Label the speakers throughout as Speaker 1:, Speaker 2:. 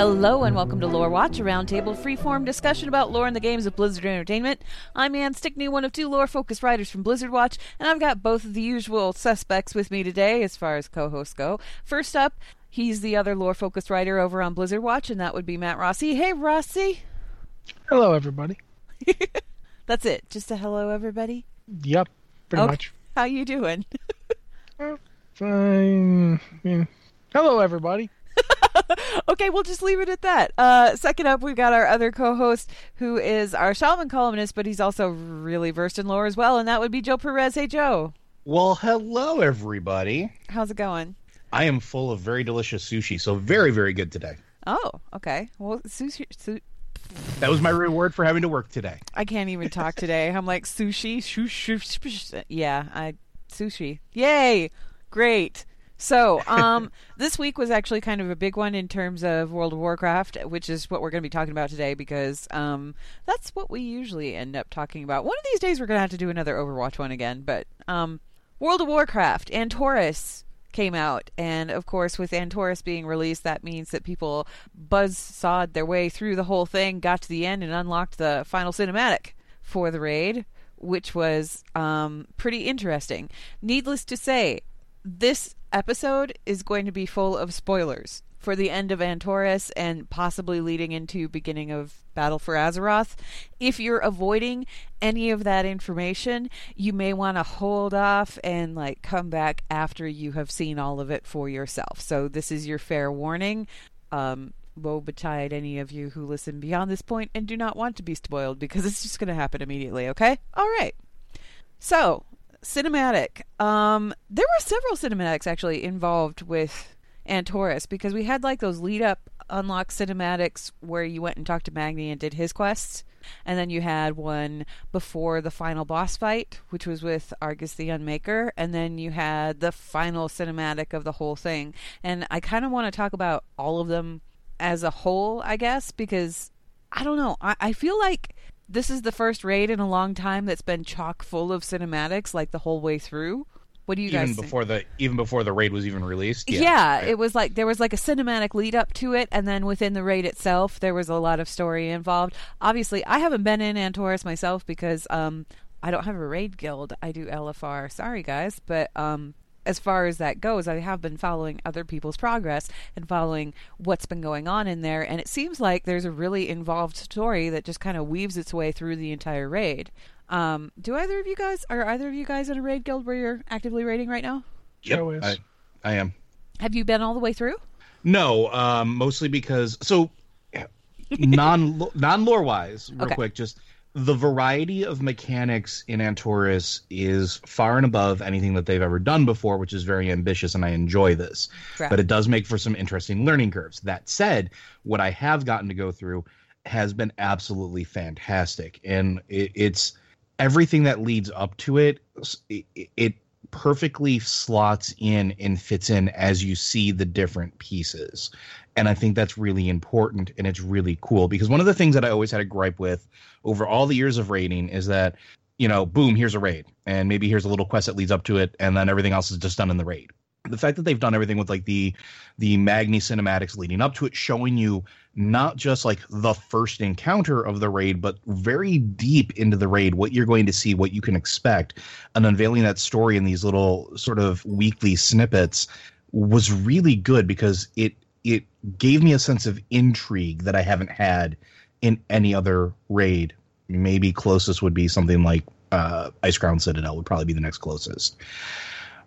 Speaker 1: Hello and welcome to Lore Watch, a roundtable freeform discussion about lore in the games of Blizzard Entertainment. I'm Ann Stickney, one of two lore-focused writers from Blizzard Watch, and I've got both of the usual suspects with me today as far as co-hosts go. First up, he's the other lore-focused writer over on Blizzard Watch, and that would be Matt Rossi. Hey, Rossi.
Speaker 2: Hello, everybody.
Speaker 1: That's it. Just a hello, everybody.
Speaker 2: Yep, pretty
Speaker 1: Okay.
Speaker 2: much.
Speaker 1: How you doing?
Speaker 2: Uh, fine. Yeah. Hello, everybody.
Speaker 1: okay, we'll just leave it at that. Uh, second up, we've got our other co-host, who is our Shaman columnist, but he's also really versed in lore as well, and that would be Joe Perez. Hey, Joe.
Speaker 3: Well, hello, everybody.
Speaker 1: How's it going?
Speaker 3: I am full of very delicious sushi, so very, very good today.
Speaker 1: Oh, okay. Well, sushi. Su-
Speaker 3: That was my reward for having to work today.
Speaker 1: I can't even talk today. I'm like sushi. Sushi. Yeah, I sushi. Yay! Great. So, um, this week was actually kind of a big one in terms of World of Warcraft, which is what we're going to be talking about today because um, that's what we usually end up talking about. One of these days, we're going to have to do another Overwatch one again. But um, World of Warcraft Antorus came out, and of course, with Antorus being released, that means that people buzz sawed their way through the whole thing, got to the end, and unlocked the final cinematic for the raid, which was um, pretty interesting. Needless to say, this episode is going to be full of spoilers for the end of Antorus and possibly leading into beginning of Battle for Azeroth. If you're avoiding any of that information, you may want to hold off and like come back after you have seen all of it for yourself. So this is your fair warning. Um woe betide any of you who listen beyond this point and do not want to be spoiled because it's just going to happen immediately, okay? All right. So, cinematic. Um, there were several cinematics actually involved with Antorus because we had like those lead up unlock cinematics where you went and talked to Magni and did his quests. And then you had one before the final boss fight, which was with Argus the Unmaker. And then you had the final cinematic of the whole thing. And I kind of want to talk about all of them as a whole, I guess, because I don't know. I, I feel like this is the first raid in a long time that's been chock full of cinematics, like the whole way through. What do you
Speaker 3: even
Speaker 1: guys think?
Speaker 3: before the even before the raid was even released.
Speaker 1: Yeah,
Speaker 3: right.
Speaker 1: it was like there was like a cinematic lead up to it, and then within the raid itself, there was a lot of story involved. Obviously, I haven't been in Antorus myself because um, I don't have a raid guild. I do LFR. Sorry, guys, but um, as far as that goes, I have been following other people's progress and following what's been going on in there, and it seems like there's a really involved story that just kind of weaves its way through the entire raid. Um, do either of you guys are either of you guys in a raid guild where you're actively raiding right now?
Speaker 3: Yep,
Speaker 2: Joe is.
Speaker 3: I, I am.
Speaker 1: Have you been all the way through?
Speaker 3: No, um, mostly because so non non lore wise, real
Speaker 1: Okay.
Speaker 3: quick, just the variety of mechanics in Antorus is far and above anything that they've ever done before, which is very ambitious, and I enjoy this.
Speaker 1: Correct.
Speaker 3: But it does make for some interesting learning curves. That said, what I have gotten to go through, has been absolutely fantastic, and it, it's everything that leads up to it. It, it perfectly slots in and fits in as you see the different pieces. And I think that's really important and it's really cool because one of the things that I always had a gripe with over all the years of raiding is that, you know, boom, here's a raid and maybe here's a little quest that leads up to it and then everything else is just done in the raid the fact that they've done everything with like the the Magni cinematics leading up to it, showing you not just like the first encounter of the raid, but very deep into the raid, what you're going to see, what you can expect, and unveiling that story in these little sort of weekly snippets was really good because it it gave me a sense of intrigue that I haven't had in any other raid. Maybe closest would be something like uh, Icecrown Citadel would probably be the next closest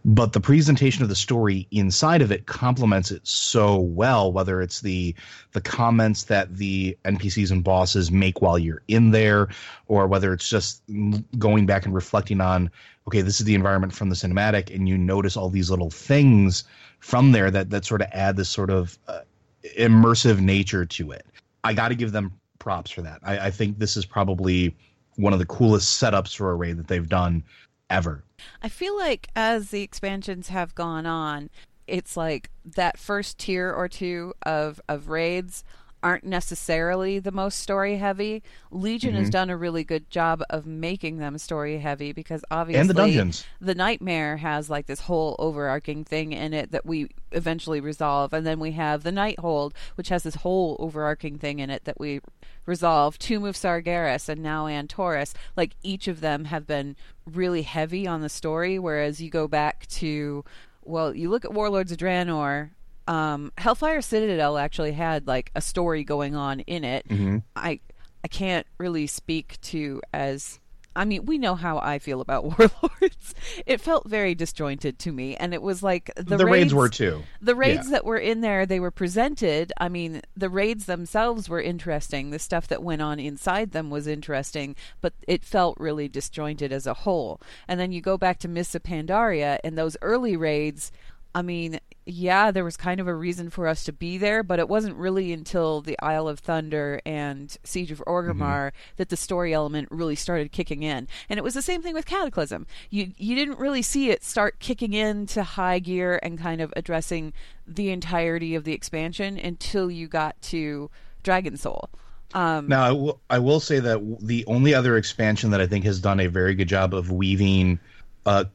Speaker 3: but the presentation of the story inside of it complements it so well whether it's the the comments that the npcs and bosses make while you're in there or whether it's just going back and reflecting on okay this is the environment from the cinematic and you notice all these little things from there that that sort of add this sort of uh, immersive nature to it. I got to give them props for that. I, I think this is probably one of the coolest setups for a raid that they've done ever
Speaker 1: I feel like as the expansions have gone on, it's like that first tier or two of of raids aren't necessarily the most story heavy. Legion mm-hmm. has done a really good job of making them story heavy because obviously
Speaker 3: and the dungeons.
Speaker 1: The nightmare has like this whole overarching thing in it that we eventually resolve, and then we have the Nighthold, which has this whole overarching thing in it that we resolve. Tomb of Sargeras and now Antorus, like each of them have been really heavy on the story, whereas you go back to well, you look at Warlords of Draenor, um, Hellfire Citadel actually had like a story going on in it.
Speaker 3: Mm-hmm.
Speaker 1: I I can't really speak to as I mean, we know how I feel about Warlords. it felt very disjointed to me, and it was like
Speaker 3: the, the raids, raids, were too.
Speaker 1: The raids yeah. that were in there, they were presented. I mean, the raids themselves were interesting. The stuff that went on inside them was interesting, but it felt really disjointed as a whole. And then you go back to Mists of Pandaria, and those early raids. I mean, yeah, there was kind of a reason for us to be there, but it wasn't really until the Isle of Thunder and Siege of Orgrimmar mm-hmm. that the story element really started kicking in. And it was the same thing with Cataclysm. You you didn't really see it start kicking into high gear and kind of addressing the entirety of the expansion until you got to Dragon Soul. Um,
Speaker 3: now, I will, I will say that the only other expansion that I think has done a very good job of weaving uh,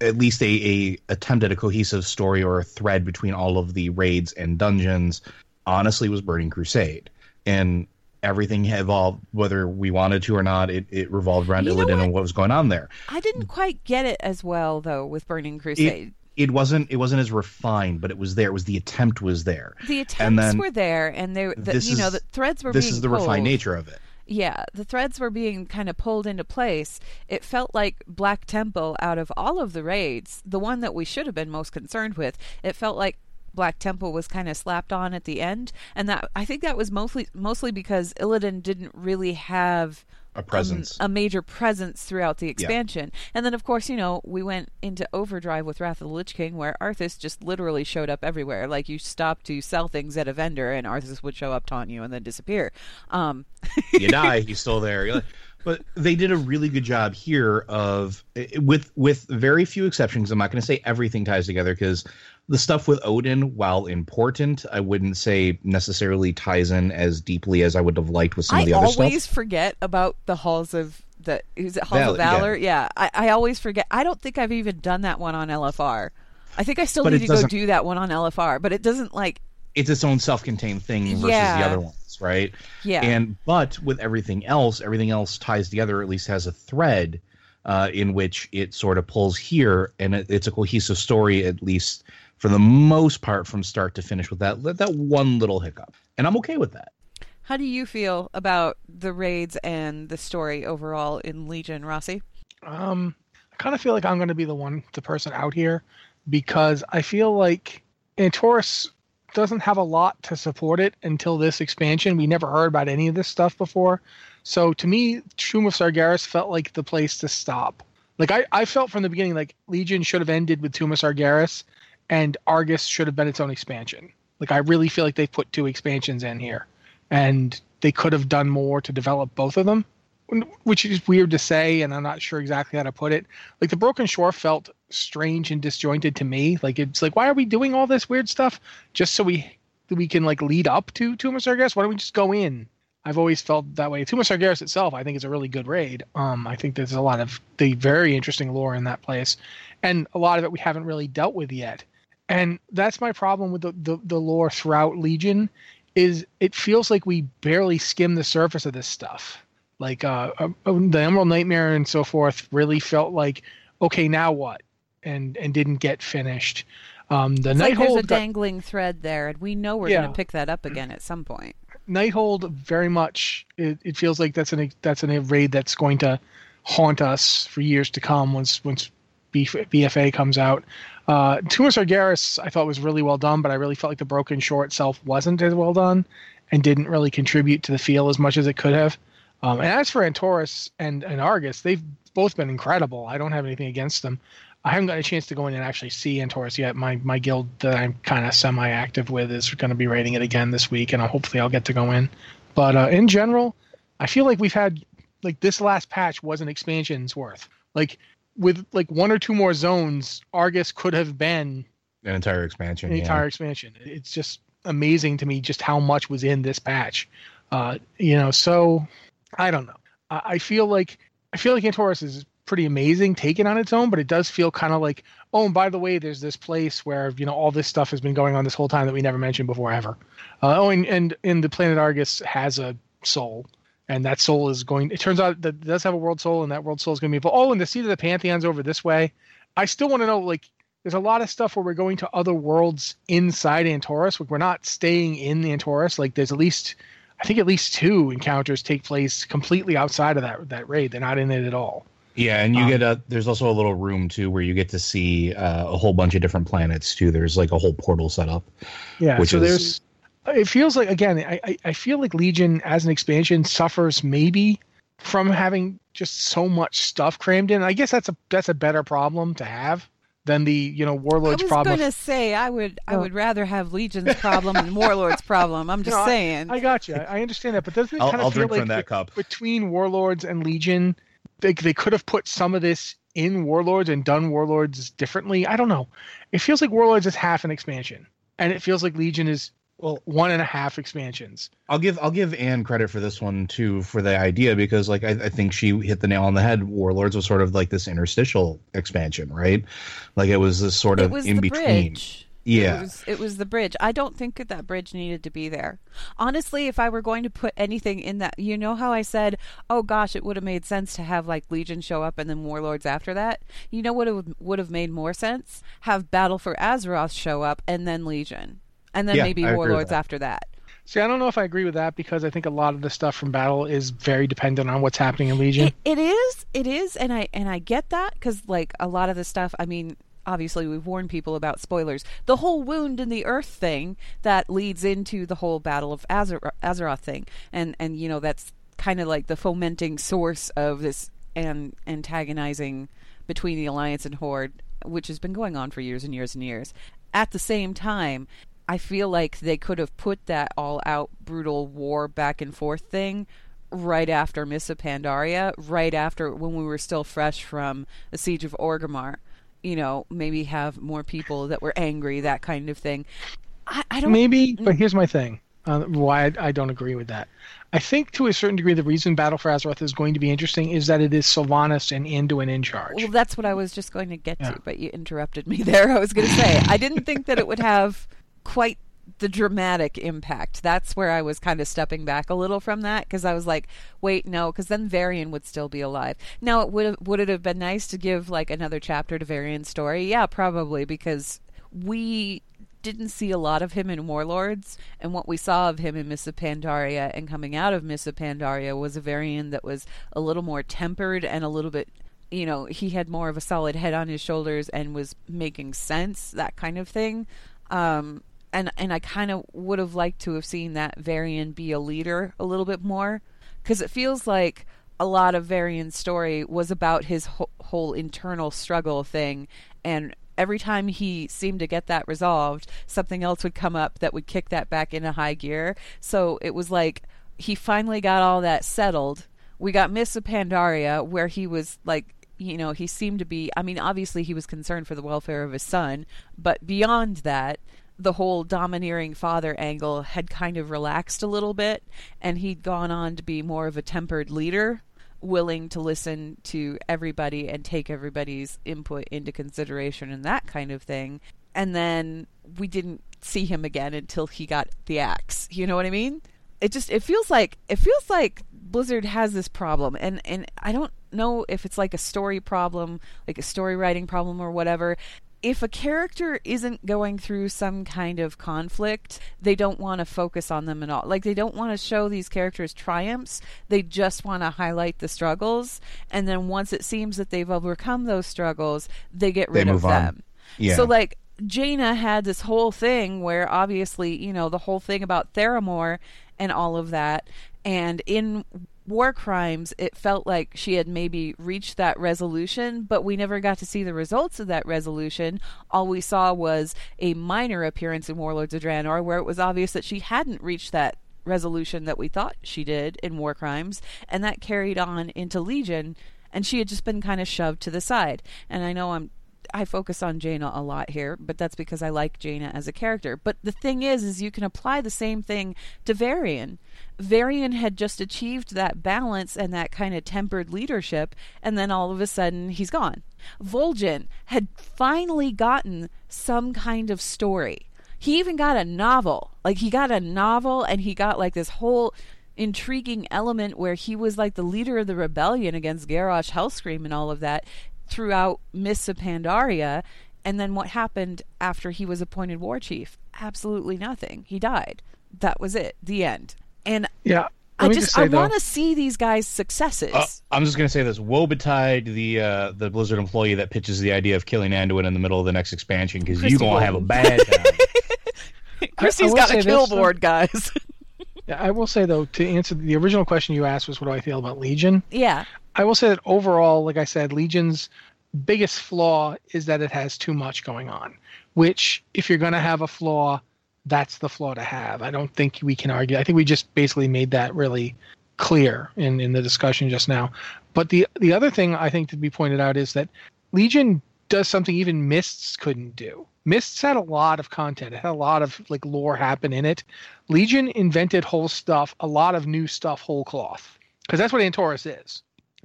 Speaker 3: at least a, a attempt at a cohesive story or a thread between all of the raids and dungeons honestly was burning crusade. And everything evolved whether we wanted to or not it, it revolved around you illidan what? and what? was going on there.
Speaker 1: I didn't quite get it as well though with burning crusade.
Speaker 3: it, it wasn't it wasn't as refined but it was there. It was the attempt was there.
Speaker 1: The attempts then, were there and they the, you know the threads were
Speaker 3: this is the
Speaker 1: pulled.
Speaker 3: refined nature of it
Speaker 1: yeah, the threads were being kind of pulled into place. It felt like Black Temple, out of all of the raids, the one that we should have been most concerned with, it felt like Black Temple was kind of slapped on at the end, and that I think that was mostly mostly because Illidan didn't really have
Speaker 3: a presence,
Speaker 1: a, major presence throughout the expansion. Yeah. And then, of course, you know, we went into overdrive with Wrath of the Lich King, where Arthas just literally showed up everywhere. Like you stopped to sell things at a vendor, and Arthas would show up, taunt you, and then disappear. Um,
Speaker 3: you die, he's still there. But they did a really good job here of with with very few exceptions. I'm not going to say everything ties together because the stuff with Odyn, while important, I wouldn't say necessarily ties in as deeply as I would have liked with some
Speaker 1: I
Speaker 3: of the other
Speaker 1: stuff. I always forget about the halls of the is it Halls Val- of Valor? Yeah, yeah I, I, always forget. I don't think I've even done that one on LFR. I think I still but need to go do that one on LFR, but it doesn't like.
Speaker 3: It's its own self-contained thing versus yeah. the other ones, right?
Speaker 1: Yeah.
Speaker 3: And but with everything else, everything else ties together. At least has a thread uh, in which it sort of pulls here, and it, it's a cohesive story. At least for the most part from start to finish with that that one little hiccup. And I'm okay with that.
Speaker 1: How do you feel about the raids and the story overall in Legion, Rossi?
Speaker 2: Um, I kind of feel like I'm going to be the one, the person out here, because I feel like Antorus doesn't have a lot to support it until this expansion. We never heard about any of this stuff before. So to me, Tomb of Sargeras felt like the place to stop. Like I, I felt from the beginning like Legion should have ended with Tomb of Sargeras and Argus should have been its own expansion. Like I really feel like they put two expansions in here, and they could have done more to develop both of them, which is weird to say, and I'm not sure exactly how to put it. Like the Broken Shore felt strange and disjointed to me. Like it's like, why are we doing all this weird stuff just so we we can like lead up to Tomb of Sargeras? Why don't we just go in? I've always felt that way. Tomb of Sargeras itself, I think, is a really good raid. Um, I think there's a lot of the very interesting lore in that place, and a lot of it we haven't really dealt with yet. And that's my problem with the, the, the lore throughout Legion is it feels like we barely skim the surface of this stuff. Like uh, uh, the Emerald Nightmare and so forth really felt like, okay, now what? And and didn't get finished. Um, the
Speaker 1: it's like
Speaker 2: Nighthold
Speaker 1: there's a
Speaker 2: got-
Speaker 1: dangling thread there, and we know we're
Speaker 2: Yeah.
Speaker 1: going to pick that up again at some point.
Speaker 2: Nighthold very much it, it feels like that's an that's an raid that's going to haunt us for years to come once once BF, BFA comes out. Uh, Tomb of Sargeras I thought was really well done, but I really felt like the Broken Shore itself wasn't as well done and didn't really contribute to the feel as much as it could have. Um, and as for Antorus and, and Argus, they've both been incredible. I don't have anything against them. I haven't got a chance to go in and actually see Antorus yet. My my guild that I'm kind of semi-active with is going to be raiding it again this week, and I'll, hopefully I'll get to go in. But uh, in general, I feel like we've had like this last patch was an expansion's worth. Like with like one or two more zones, Argus could have been
Speaker 3: An entire expansion.
Speaker 2: an
Speaker 3: yeah.
Speaker 2: entire expansion. It's just amazing to me just how much was in this patch. Uh, you know, so I don't know. I, I feel like I feel like Antorus is pretty amazing taken on its own, but it does feel kind of like, oh, and by the way, there's this place where you know all this stuff has been going on this whole time that we never mentioned before ever. Uh, oh, and and and the planet Argus has a soul. And that soul is going. It turns out that it does have a world soul, and that world soul is going to be. Oh, and the seat of the pantheon's over this way. I still want to know, like, there's a lot of stuff where we're going to other worlds inside Antorus. Like we're not staying in Antorus. Like there's at least, I think at least two encounters take place completely outside of that that raid. They're not in it at all.
Speaker 3: Yeah, and you
Speaker 2: Um,
Speaker 3: get a. There's also a little room too where you get to see uh, a whole bunch of different planets too. There's like a whole portal set up.
Speaker 2: Yeah.
Speaker 3: Which
Speaker 2: so
Speaker 3: is-
Speaker 2: there's. It feels like again. I I- I feel like Legion as an expansion suffers maybe from having just so much stuff crammed in. I guess that's a that's a better problem to have than the you know warlords problem.
Speaker 1: I
Speaker 2: warlords
Speaker 1: was
Speaker 2: problem.
Speaker 1: going to say I would I would rather have Legion's problem than Warlord's problem. I'm just
Speaker 2: No,
Speaker 1: saying.
Speaker 2: I got you. I understand that, but doesn't it
Speaker 3: I'll-
Speaker 2: kind
Speaker 3: I'll
Speaker 2: of feel like
Speaker 3: that cup.
Speaker 2: between Warlords and Legion, they they could have put some of this in Warlords and done Warlords differently. I don't know. It feels like Warlords is half an expansion, and it feels like Legion is well one and a half expansions.
Speaker 3: I'll give I'll give Anne credit for this one too for the idea because like I, I think she hit the nail on the head. Warlords was sort of like this interstitial expansion, right? Like it was this sort
Speaker 1: it
Speaker 3: of
Speaker 1: was
Speaker 3: in
Speaker 1: the
Speaker 3: between.
Speaker 1: bridge.
Speaker 3: Yeah.
Speaker 1: It was, it was the bridge. I don't think that that bridge needed to be there. Honestly, if I were going to put anything in that, you know how I said, oh gosh, it would have made sense to have like Legion show up and then Warlords after that? You know what would, would have made more sense? Have Battle for Azeroth show up and then Legion. And then
Speaker 3: Yeah,
Speaker 1: maybe
Speaker 3: I
Speaker 1: Warlords
Speaker 3: that.
Speaker 1: after that.
Speaker 2: See, I don't know if I agree with that because I think a lot of the stuff from Battle is very dependent on what's happening in Legion.
Speaker 1: It, it is, it is, and I and I get that because like a lot of the stuff. I mean, obviously we've warned people about spoilers. The whole wound in the earth thing that leads into the whole Battle of Azer- Azeroth thing, and and you know that's kind of like the fomenting source of this and antagonizing between the Alliance and Horde, which has been going on for years and years and years. At the same time. I feel like they could have put that all out brutal war back and forth thing right after Miss Pandaria, right after when we were still fresh from the siege of Orgrimmar. You know, maybe have more people that were angry, that kind of thing. I, I don't.
Speaker 2: Maybe, but here's my thing. Uh, why I, I don't agree with that. I think to a certain degree, the reason Battle for Azeroth is going to be interesting is that it is Sylvanas and Anduin in charge.
Speaker 1: Well, that's what I was just going to get
Speaker 2: Yeah.
Speaker 1: to, but you interrupted me there. I was going to say I didn't think that it would have quite the dramatic impact. That's where I was kind of stepping back a little from that because I was like, wait, no, because then Varian would still be alive. Now, it would would it have been nice to give like another chapter to Varian's story? Yeah, probably because we didn't see a lot of him in Warlords, and what we saw of him in Mists of Pandaria and coming out of Mists of Pandaria was a Varian that was a little more tempered and a little bit you know, he had more of a solid head on his shoulders and was making sense, that kind of thing. Um, and and I kind of would have liked to have seen that Varian be a leader a little bit more, because it feels like a lot of Varian's story was about his whole, whole internal struggle thing, and every time he seemed to get that resolved, something else would come up that would kick that back into high gear. So it was like he finally got all that settled. We got Mists of Pandaria, where he was like, you know, he seemed to be. I mean, obviously he was concerned for the welfare of his son, but beyond that, the whole domineering father angle had kind of relaxed a little bit, and he'd gone on to be more of a tempered leader, willing to listen to everybody and take everybody's input into consideration and that kind of thing. And then we didn't see him again until he got the axe. You know what I mean? It just it feels like it feels like Blizzard has this problem and and I don't know if it's like a story problem, like a story writing problem or whatever if a character isn't going through some kind of conflict, they don't want to focus on them at all. Like they don't want to show these characters triumphs. They just want to highlight the struggles. And then once it seems that they've overcome those struggles, they get rid
Speaker 3: They
Speaker 1: of them.
Speaker 3: Yeah.
Speaker 1: So like Jaina had this whole thing where obviously, you know, the whole thing about Theramore and all of that. And in war crimes, it felt like she had maybe reached that resolution, but we never got to see the results of that resolution. All we saw was a minor appearance in Warlords of Draenor where it was obvious that she hadn't reached that resolution that we thought she did in war crimes, and that carried on into Legion, and she had just been kind of shoved to the side. And I know I'm I focus on Jaina a lot here, but that's because I like Jaina as a character. But the thing is, is you can apply the same thing to Varian. Varian had just achieved that balance and that kind of tempered leadership, and then all of a sudden he's gone. Vol'jin had finally gotten some kind of story. He even got a novel. Like he got a novel and he got like this whole intriguing element where he was like the leader of the rebellion against Garrosh Hellscream and all of that throughout Mists of Pandaria. And then what happened after he was appointed war chief? Absolutely nothing. He died. That was it. The end. And
Speaker 2: Yeah.
Speaker 1: I just,
Speaker 2: just
Speaker 1: I want to see these guys' successes.
Speaker 3: Uh, I'm just gonna say this: woe betide the uh, the Blizzard employee that pitches the idea of killing Anduin in the middle of the next expansion because you
Speaker 1: Christie
Speaker 3: gonna have a bad time.
Speaker 1: Christie's
Speaker 2: will
Speaker 1: got
Speaker 2: say
Speaker 1: a
Speaker 2: this,
Speaker 1: kill
Speaker 2: though.
Speaker 1: board, guys.
Speaker 2: Yeah, I will say though, to answer the original question you asked was what do I feel about Legion?
Speaker 1: yeah.
Speaker 2: I will say that overall, like I said, Legion's biggest flaw is that it has too much going on. Which, if you're going to have a flaw, that's the flaw to have. I don't think we can argue. I think we just basically made that really clear in, in the discussion just now. But the the other thing I think to be pointed out is that Legion does something even Mists couldn't do. Mists had a lot of content. It had a lot of like lore happen in it. Legion invented whole stuff, a lot of new stuff, whole cloth. Because that's what Antorus is.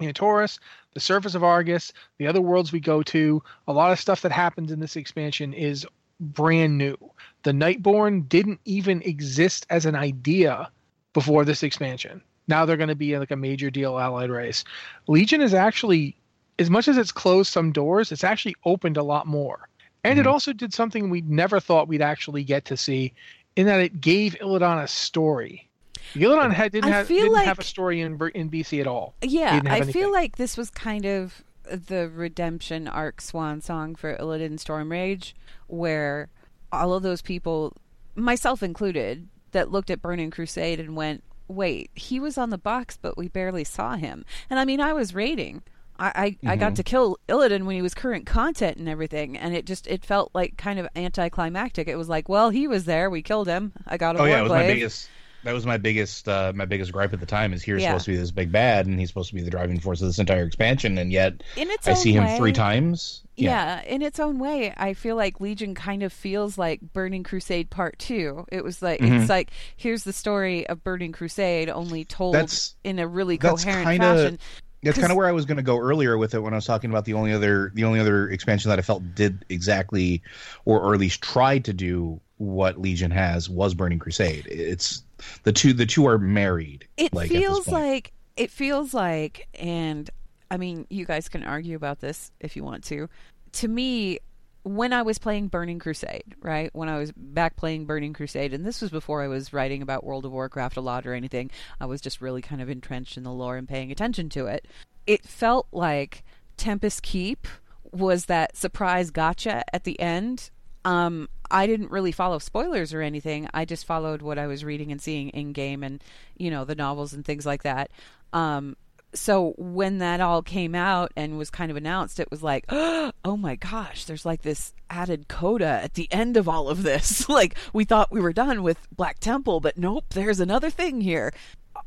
Speaker 2: Antorus, the surface of Argus, the other worlds we go to, a lot of stuff that happens in this expansion is brand new. The Nightborn didn't even exist as an idea before this expansion. Now they're going to be like a major deal allied race. Legion is actually, as much as it's closed some doors, it's actually opened a lot more. And it mm-hmm. also did something we never thought we'd actually get to see, in that it gave Illidan a story. Illidan had, didn't, have, didn't have a story in in BC at all.
Speaker 1: Yeah, I
Speaker 2: anything.
Speaker 1: feel like this was kind of the redemption arc swan song for Illidan Stormrage, where all of those people, myself included, that looked at Burning Crusade and went, "Wait, he was on the box, but we barely saw him." And I mean, I was raiding. I, I, I
Speaker 2: Mm-hmm.
Speaker 1: got to kill Illidan when he was current content and everything, and it just it felt like kind of anticlimactic. It was like, well, he was there, we killed him, I got a
Speaker 3: oh yeah, it was my biggest. That was my biggest uh, my biggest gripe at the time. Is here's
Speaker 1: Yeah.
Speaker 3: supposed to be this big bad, and he's supposed to be the driving force of this entire expansion, and yet I see him
Speaker 1: way-
Speaker 3: three times.
Speaker 1: Yeah. in its own way, I feel like Legion kind of feels like Burning Crusade Part Two. It was like
Speaker 3: Mm-hmm.
Speaker 1: it's like here's the story of Burning Crusade, only told
Speaker 3: That's-
Speaker 1: in a really
Speaker 3: that's
Speaker 1: coherent
Speaker 3: kinda-
Speaker 1: fashion.
Speaker 3: That's kind of where I was going to go earlier with it when I was talking about the only other the only other expansion that I felt did exactly or, or at least tried to do what Legion has was Burning Crusade. It's the two the two are married.
Speaker 1: It
Speaker 3: like,
Speaker 1: feels like it feels like, and I mean, you guys can argue about this if you want to. To me, when I was playing Burning Crusade, right? When I was back playing Burning Crusade, and this was before I was writing about World of Warcraft a lot or anything, I was just really kind of entrenched in the lore and paying attention to it. It felt like Tempest Keep was that surprise gotcha at the end. Um, I didn't really follow spoilers or anything. I just followed what I was reading and seeing in game and, you know, the novels and things like that. Um, so when that all came out and was kind of announced, it was like, oh my gosh, there's like this added coda at the end of all of this. like we thought we were done with Black Temple, but nope, there's another thing here.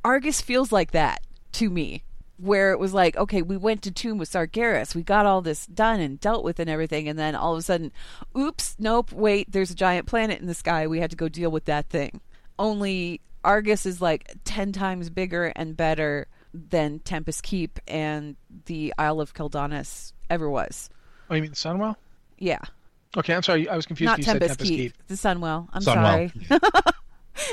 Speaker 1: Argus feels like that to me, where it was like, okay, we went to Tomb with Sargeras, we got all this done and dealt with and everything, and then all of a sudden, oops, nope, wait, there's a giant planet in the sky, we had to go deal with that thing. Only Argus is like ten times bigger and better than Tempest Keep and the Isle of Quel'Danas ever was.
Speaker 2: Oh, you mean Sunwell?
Speaker 1: Yeah.
Speaker 2: Okay, I'm sorry. I was confused.
Speaker 1: Not
Speaker 2: you
Speaker 1: Tempest,
Speaker 2: said Tempest
Speaker 1: Keep,
Speaker 2: Keep.
Speaker 1: the Sunwell. I'm
Speaker 3: Sunwell.
Speaker 1: sorry.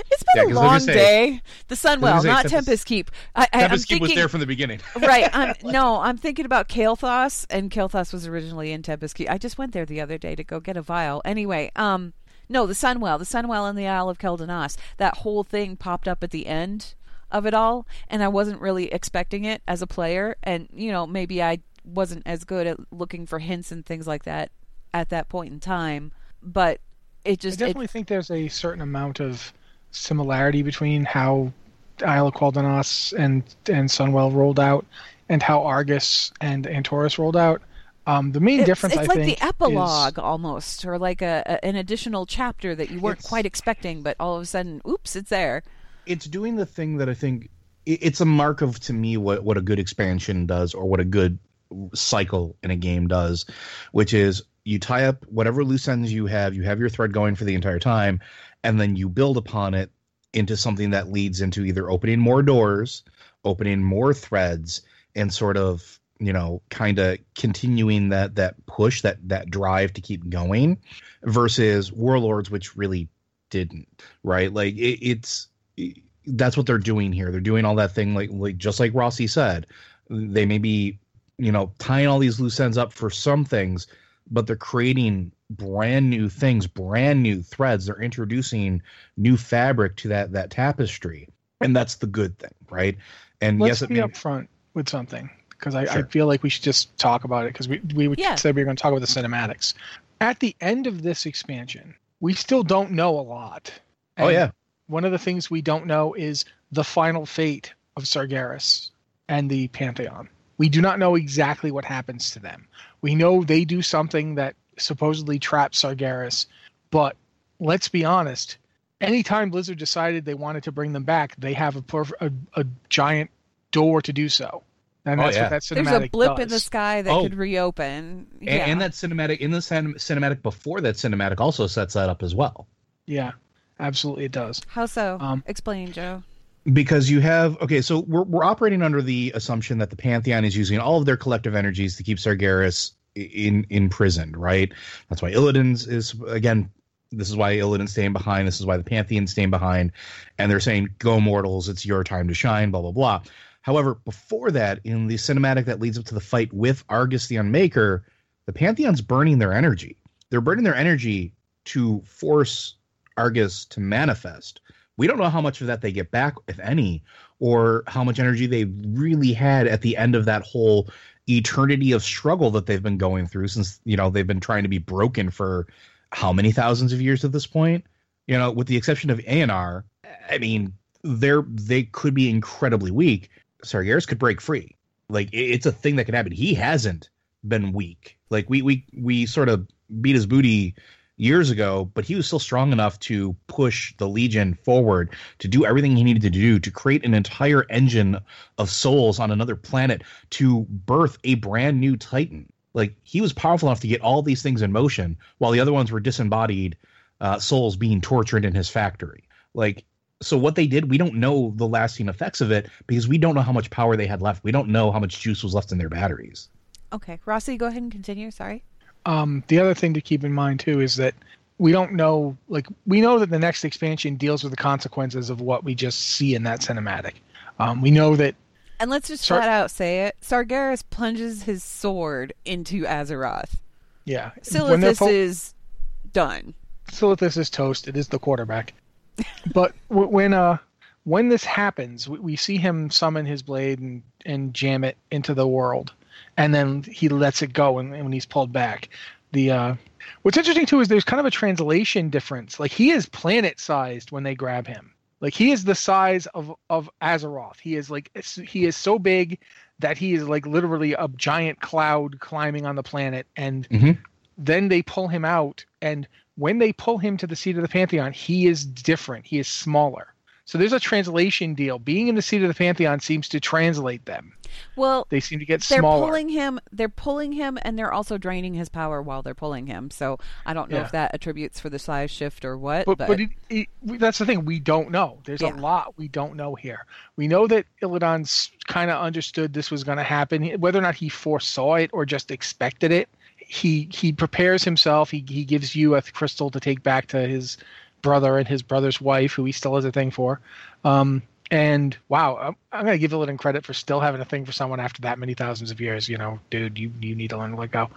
Speaker 1: it's
Speaker 3: Yeah,
Speaker 1: been
Speaker 3: 'cause
Speaker 1: a
Speaker 3: I
Speaker 1: long
Speaker 3: say-
Speaker 1: day. The
Speaker 3: I
Speaker 1: Sunwell, not
Speaker 3: Tempest-
Speaker 1: Tempest Keep. I, I,
Speaker 3: Tempest
Speaker 1: I'm
Speaker 3: Keep was there from the beginning.
Speaker 1: right. I'm, no, I'm thinking about Kael'thas, and Kael'thas was originally in Tempest Keep. I just went there the other day to go get a vial. Anyway, um, no, the Sunwell, the Sunwell in the Isle of Quel'Danas. That whole thing popped up at the end of it all, and I wasn't really expecting it as a player. And you know, maybe I wasn't as good at looking for hints and things like that at that point in time. But it
Speaker 2: I
Speaker 1: just it,
Speaker 2: definitely think there's a certain amount of similarity between how Isle of Quel'Danas and and Sunwell rolled out, and how Argus and Antorus rolled out. Um, the main
Speaker 1: it's,
Speaker 2: difference,
Speaker 1: it's
Speaker 2: I
Speaker 1: like
Speaker 2: think,
Speaker 1: the epilogue
Speaker 2: is
Speaker 1: almost, or like a, a an additional chapter that you weren't quite expecting, but all of a sudden, oops, it's there.
Speaker 3: it's doing the thing that I think i- it's a mark of to me what what a good expansion does or what a good cycle in a game does, which is you tie up whatever loose ends you have, you have your thread going for the entire time, and then you build upon it into something that leads into either opening more doors, opening more threads, and sort of you know kind of continuing that that push that that drive to keep going versus warlords which really didn't right like it, it's that's what they're doing here. They're doing all that thing like like just like Rossi said. They may be, you know, tying all these loose ends up for some things, but they're creating brand new things, brand new threads. They're introducing new fabric to that that tapestry. And that's the good thing, right? And
Speaker 2: let's
Speaker 3: yes, it
Speaker 2: be
Speaker 3: may,
Speaker 2: upfront with something because I, I feel like we should just talk about it because we we
Speaker 1: Yeah.
Speaker 2: said we were going to talk about the cinematics. At the end of this expansion, we still don't know a lot.
Speaker 3: Oh yeah.
Speaker 2: one of the things we don't know is the final fate of Sargeras and the Pantheon. We do not know exactly what happens to them. We know they do something that supposedly traps Sargeras, but let's be honest. Anytime Blizzard decided they wanted to bring them back, they have a perf- a, a giant door to do so, and
Speaker 3: Oh,
Speaker 2: that's
Speaker 3: yeah.
Speaker 2: what that cinematic
Speaker 1: There's a blip in the sky that
Speaker 3: Oh.
Speaker 1: could reopen.
Speaker 3: And,
Speaker 1: yeah.
Speaker 3: and that cinematic in the cin- cinematic before that cinematic also sets that up as well.
Speaker 2: Yeah, absolutely, it does.
Speaker 1: How so?
Speaker 2: Um,
Speaker 1: Explain, Joe.
Speaker 3: Because you have okay so we're, we're operating under the assumption that the pantheon is using all of their collective energies to keep sargeras in imprisoned right? That's why illidan's is again this is why illidan's staying behind this is why the pantheon's staying behind and they're saying go mortals it's your time to shine blah blah blah. However before that in the cinematic that leads up to the fight with argus the unmaker the pantheon's burning their energy. They're burning their energy to force argus to manifest we don't know how much of that they get back, if any, or how much energy they really had at the end of that whole eternity of struggle that they've been going through since you know they've been trying to be broken for how many thousands of years at this point. You know, with the exception of Eonar, I mean, they're they could be incredibly weak. Sargeras could break free. Like it's a thing that could happen. He hasn't been weak. Like we we we sort of beat his booty years ago, but he was still strong enough to push the Legion forward to do everything he needed to do to create an entire engine of souls on another planet to birth a brand new Titan. Like he was powerful enough to get all these things in motion while the other ones were disembodied uh, souls being tortured in his factory. Like so what they did, we don't know the lasting effects of it because we don't know how much power they had left. We don't know how much juice was left in their batteries.
Speaker 1: Okay, Rossi, go ahead and continue. Sorry.
Speaker 2: Um, the other thing to keep in mind too is that we don't know, like, we know that the next expansion deals with the consequences of what we just see in that cinematic. Um, we know that
Speaker 1: And let's just
Speaker 2: Sar-
Speaker 1: flat out say it. Sargeras plunges his sword into Azeroth.
Speaker 2: yeah,
Speaker 1: Silithus
Speaker 2: po-
Speaker 1: is done.
Speaker 2: Silithus is toast. It is the quarterback. but w- when uh when this happens, we, we see him summon his blade and and jam it into the world, and then he lets it go. And, and when he's pulled back, the uh what's interesting too is there's kind of a translation difference. Like he is planet sized when they grab him. Like he is the size of of Azeroth. He is like he is so big that he is like literally a giant cloud climbing on the planet and
Speaker 3: Mhm.
Speaker 2: then they pull him out and when they pull him to the seat of the pantheon he is different he is smaller So there's a translation deal. Being in the seat of the Pantheon seems to translate them.
Speaker 1: Well,
Speaker 2: They seem to get
Speaker 1: they're
Speaker 2: smaller.
Speaker 1: pulling him. They're pulling him, and they're also draining his power while they're pulling him. So I don't know
Speaker 2: Yeah.
Speaker 1: if that attributes for the size shift or what.
Speaker 2: but
Speaker 1: But,
Speaker 2: but it, it, that's the thing we don't know. There's
Speaker 1: Yeah.
Speaker 2: a lot we don't know here. We know that Illidan's kind of understood this was going to happen, whether or not he foresaw it or just expected it. He he prepares himself. He he gives you a crystal to take back to his brother and his brother's wife, who he still has a thing for. Um, and wow, I'm, I'm going to give Illidan credit for still having a thing for someone after that many thousands of years. You know, dude, you you need to learn to let go.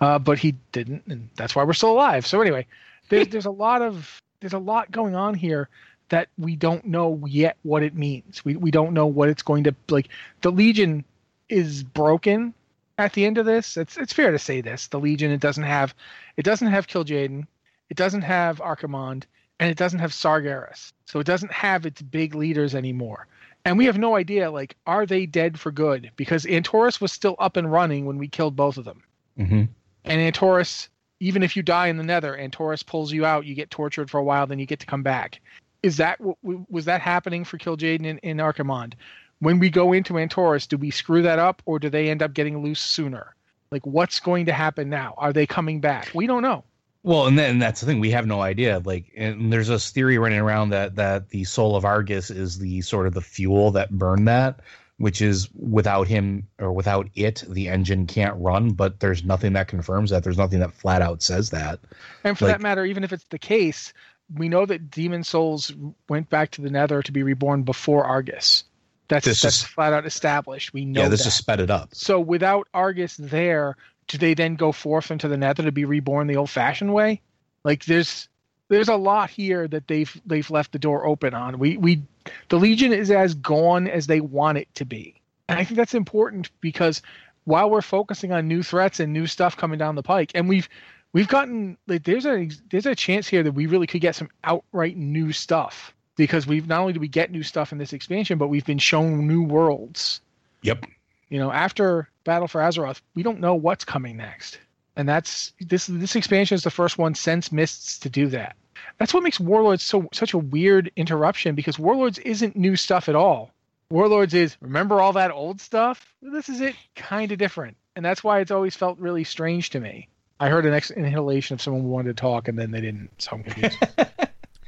Speaker 2: Uh, but he didn't, and that's why we're still alive. So anyway, there's there's a lot of there's a lot going on here that we don't know yet what it means. We we don't know what it's going to like. The Legion is broken at the end of this. It's it's fair to say this. The Legion it doesn't have it doesn't have Kil'jaeden, it doesn't have Archimonde, and it doesn't have Sargeras. So it doesn't have its big leaders anymore. And we have no idea like are they dead for good because Antorus was still up and running when we killed both of them.
Speaker 3: hmm
Speaker 2: And Antorus, even if you die in the Nether, Antorus pulls you out. You get tortured for a while, then you get to come back. Is that was that happening for Kil'jaeden and, and Archimonde? When we go into Antorus, do we screw that up, or do they end up getting loose sooner? Like, what's going to happen now? Are they coming back? We don't know.
Speaker 3: Well, and then that's the thing. We have no idea. Like, and there's this theory running around that that the soul of Argus is the sort of the fuel that burned that, which is without him or without it, the engine can't run. But there's nothing that confirms that. There's nothing that flat out says that.
Speaker 2: And for
Speaker 3: Like-
Speaker 2: that matter, even if it's the case, we know that demon souls went back to the Nether to be reborn before Argus. That's that's
Speaker 3: is-
Speaker 2: flat out established. We know
Speaker 3: yeah, this
Speaker 2: that.
Speaker 3: just sped it up.
Speaker 2: So without Argus there, do they then go forth into the Nether to be reborn the old-fashioned way? Like there's there's a lot here that they've they've left the door open on. We we the Legion is as gone as they want it to be, and I think that's important because while we're focusing on new threats and new stuff coming down the pike, and we've we've gotten like there's a there's a chance here that we really could get some outright new stuff because we've not only do we get new stuff in this expansion, but we've been shown new worlds
Speaker 3: Yep.
Speaker 2: You know after battle for azeroth we don't know what's coming next. And that's this this expansion is the first one since mists to do that. That's what makes warlords so such a weird interruption because warlords isn't new stuff at all. Warlords is remember all that old stuff? This is it kind of different. And that's why it's always felt really strange to me. I heard an ex- inhalation of someone who wanted to talk and then they didn't so i'm confused.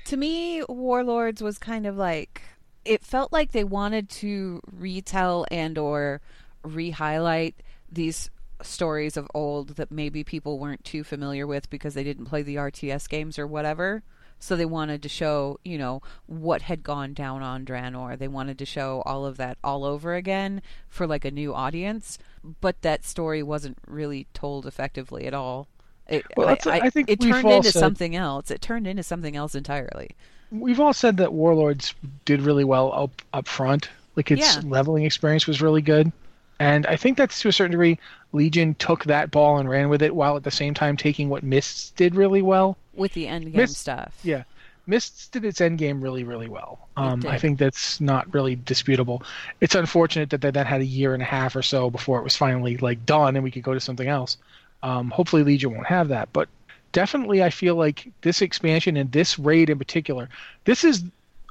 Speaker 1: To me, Warlords was kind of like it felt like they wanted to retell and or re-highlight these stories of old that maybe people weren't too familiar with because they didn't play the RTS games or whatever. So they wanted to show, you know, what had gone down on Draenor. They wanted to show all of that all over again for like a new audience, but that story wasn't really told effectively at all. It,
Speaker 2: Well,
Speaker 1: I,
Speaker 2: that's-
Speaker 1: I-
Speaker 2: I think
Speaker 1: it turned into
Speaker 2: said-
Speaker 1: something else. It turned into something else entirely.
Speaker 2: we've all said that warlords did really well up up front like its
Speaker 1: Yeah.
Speaker 2: leveling experience was really good and i think that's to a certain degree legion took that ball and ran with it while at the same time taking what mists did really well.
Speaker 1: With the end game
Speaker 2: Miss-
Speaker 1: stuff.
Speaker 2: yeah. Mists did its end game really really well. Um, i think that's not really disputable. It's unfortunate that they then had a year and a half or so before it was finally like done and we could go to something else. Um, hopefully legion won't have that. But definitely I feel like this expansion and this raid in particular, this is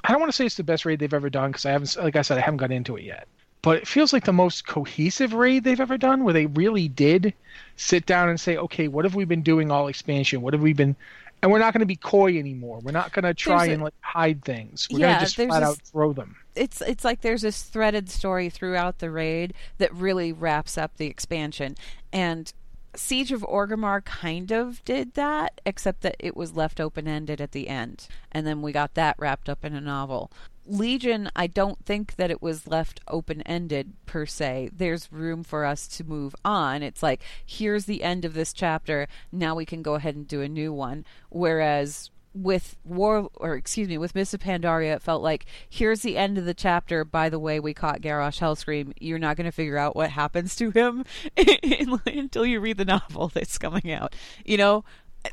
Speaker 2: I don't want to say it's the best raid they've ever done because I haven't like I said I haven't got into it yet. But it feels like the most cohesive raid they've ever done where they really did sit down and say, "Okay, what have we been doing all expansion? What have we been and we're not going to be coy anymore. We're not going to try
Speaker 1: a-
Speaker 2: and like hide things. We're
Speaker 1: Yeah,
Speaker 2: going to just flat
Speaker 1: this-
Speaker 2: out throw them.
Speaker 1: it's it's like there's this threaded story throughout the raid that really wraps up the expansion and siege of orgrimmar kind of did that except that it was left open ended at the end. And then we got that wrapped up in a novel. Legion i don't think that it was left open ended per se. There's room for us to move on. It's like here's the end of this chapter. Now we can go ahead and do a new one. Whereas with war or excuse me with miss pandaria it felt like here's the end of the chapter. By the way we caught garrosh hellscream. You're not going to figure out what happens to him until you read the novel that's coming out. You know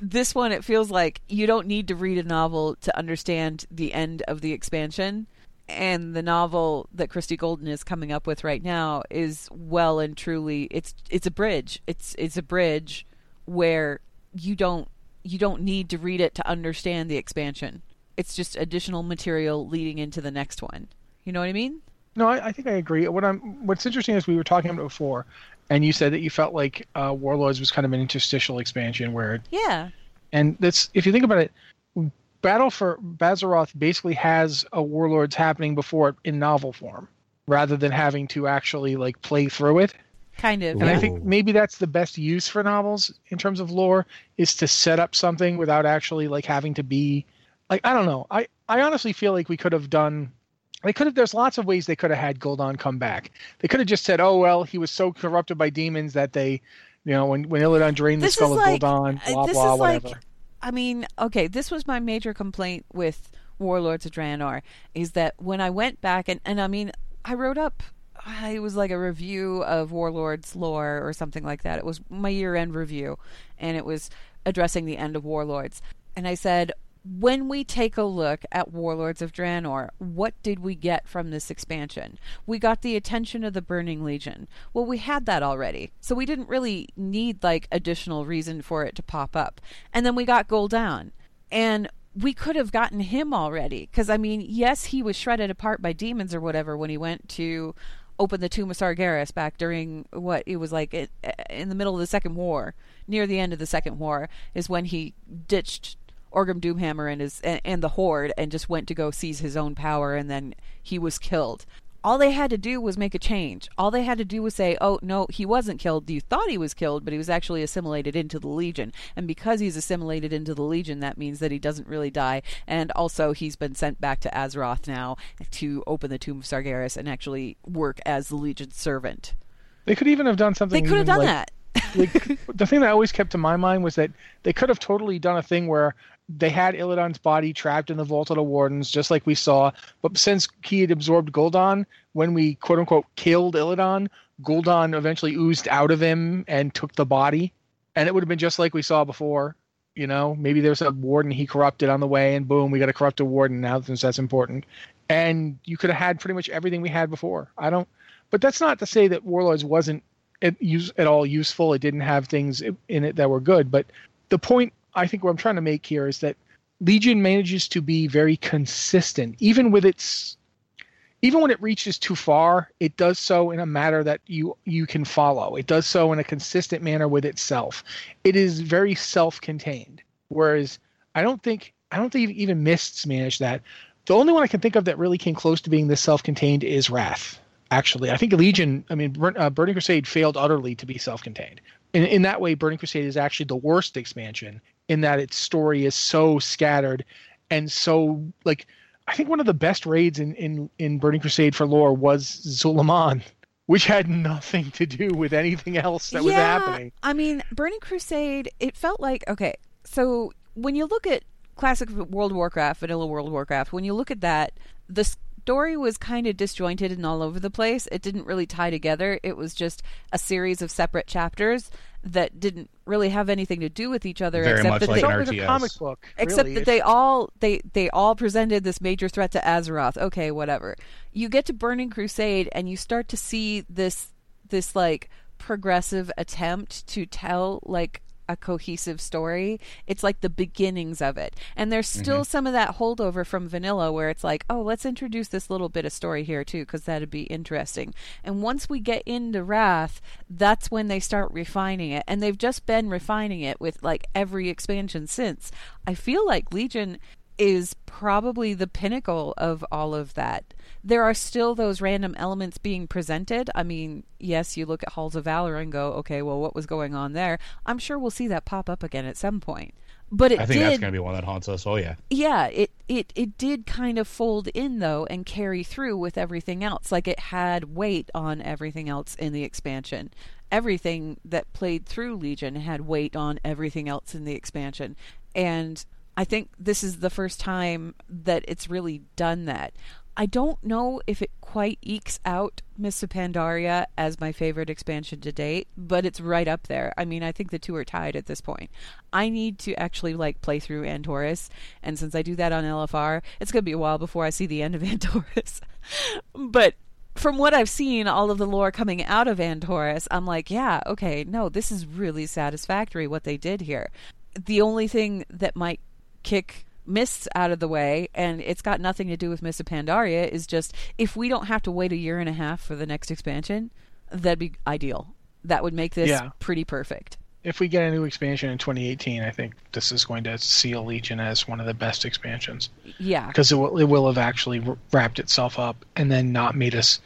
Speaker 1: this one it feels like you don't need to read a novel to understand the end of the expansion. And the novel that Christie Golden is coming up with right now is well and truly it's it's a bridge. It's it's a bridge where you don't you don't need to read it to understand the expansion it's just additional material leading into the next one. You know what I mean?
Speaker 2: No, I, I think I agree. What I'm what's interesting is we were talking about it before, and you said that you felt like uh, Warlords was kind of an interstitial expansion where
Speaker 1: Yeah.
Speaker 2: and that's if you think about it battle for bazaroth basically has a warlords happening before it in novel form rather than having to actually like play through it
Speaker 1: Kind of.
Speaker 2: and i think maybe that's the best use for novels in terms of lore is to set up something without actually like having to be like i don't know. I i honestly feel like we could have done they could have there's lots of ways they could have had Gul'dan come back. They could have just said oh well he was so corrupted by demons that they you know when when Illidan drained the
Speaker 1: This
Speaker 2: skull
Speaker 1: is
Speaker 2: of
Speaker 1: like-
Speaker 2: Gul'dan
Speaker 1: uh,
Speaker 2: blah
Speaker 1: this
Speaker 2: blah
Speaker 1: is like-
Speaker 2: whatever.
Speaker 1: I mean, okay, this was my major complaint with Warlords of Draenor is that when I went back and and I mean, I wrote up it was like a review of Warlords lore or something like that. It was my year-end review and it was addressing the end of Warlords. And I said, when we take a look at Warlords of Draenor, what did we get from this expansion? We got the attention of the Burning Legion. Well, we had that already, so we didn't really need like additional reason for it to pop up. And then we got Gul'dan, and we could have gotten him already because I mean, yes, he was shredded apart by demons or whatever when he went to open the tomb of Sargeras back during what it was like it, in the middle of the Second War, near the end of the Second War, is when he ditched Orgrim Doomhammer and his and, and the Horde and just went to go seize his own power, and then he was killed. All they had to do was make a change. All they had to do was say, "Oh no, he wasn't killed. You thought he was killed, but he was actually assimilated into the Legion." And because he's assimilated into the Legion, that means that he doesn't really die. And also, he's been sent back to Azeroth now to open the Tomb of Sargeras and actually work as the Legion's servant.
Speaker 2: They could even have done something.
Speaker 1: They could have done
Speaker 2: like-
Speaker 1: that.
Speaker 2: like the thing that always kept to my mind was that they could have totally done a thing where they had Illidan's body trapped in the vault of the wardens, just like we saw. But since he had absorbed Gul'dan, when we quote unquote killed Illidan, Gul'dan eventually oozed out of him and took the body, and it would have been just like we saw before. You know, maybe there's a warden he corrupted on the way, and boom, we got a corrupted warden now since that's important. And you could have had pretty much everything we had before. I don't, but that's not to say that Warlords wasn't at, use, at all useful. It didn't have things in it that were good. But the point I think what I'm trying to make here is that Legion manages to be very consistent, even with its, even when it reaches too far, it does so in a manner that you you can follow. It does so in a consistent manner with itself. It is very self-contained. Whereas I don't think I don't think even Mists manage that. The only one I can think of that really came close to being this self-contained is Wrath. Actually, I think Legion. I mean, uh, Burning Crusade failed utterly to be self-contained. In in that way, Burning Crusade is actually the worst expansion in that its story is so scattered and so like. I think one of the best raids in in in Burning Crusade for lore was Zul'Aman, which had nothing to do with anything else that was
Speaker 1: yeah,
Speaker 2: happening.
Speaker 1: I mean, Burning Crusade, it felt like okay. So when you look at classic World of Warcraft, vanilla World of Warcraft, when you look at that, the story was kind of disjointed and all over the place. It didn't really tie together. It was just a series of separate chapters that didn't really have anything to do with each other
Speaker 3: Very
Speaker 1: except
Speaker 3: much
Speaker 1: that
Speaker 3: like
Speaker 1: they,
Speaker 3: an
Speaker 2: It's like a
Speaker 3: RTS.
Speaker 2: comic book,
Speaker 1: except
Speaker 2: really.
Speaker 1: that they all they they all presented this major threat to Azeroth. Okay, whatever. You get to Burning Crusade and you start to see this this like progressive attempt to tell like a cohesive story. It's like the beginnings of it. And there's mm-hmm. still some of that holdover from vanilla where it's like, "Oh, let's introduce this little bit of story here too cuz that'd be interesting." And once we get into Wrath, that's when they start refining it. And they've just been refining it with like every expansion since. I feel like Legion is probably the pinnacle of all of that. There are still those random elements being presented. I mean, yes, you look at Halls of Valor and go, okay, well, what was going on there? I'm sure we'll see that pop up again at some point. But it
Speaker 3: I think
Speaker 1: did,
Speaker 3: that's going to be one that haunts us. Oh yeah.
Speaker 1: yeah, it, it it did kind of fold in though and carry through with everything else. Like it had weight on everything else in the expansion. Everything that played through Legion had weight on everything else in the expansion. And I think this is the first time that it's really done that. I don't know if it quite ekes out Miss Pandaria as my favorite expansion to date, but it's right up there. I mean, I think the two are tied at this point. I need to actually like play through Antorus, and since I do that on LFR, it's going to be a while before I see the end of Antorus. but from what I've seen, all of the lore coming out of Antorus, I'm like, yeah, okay, no, this is really satisfactory what they did here. The only thing that might kick Mists out of the way, and it's got nothing to do with Mists of Pandaria. Is just if we don't have to wait a year and a half for the next expansion, that'd be ideal. That would make this
Speaker 2: Yeah.
Speaker 1: pretty perfect.
Speaker 2: If we get a new expansion in 2018, I think this is going to seal Legion as one of the best expansions
Speaker 1: Yeah,
Speaker 2: because it will, it will have actually wrapped itself up and then not made us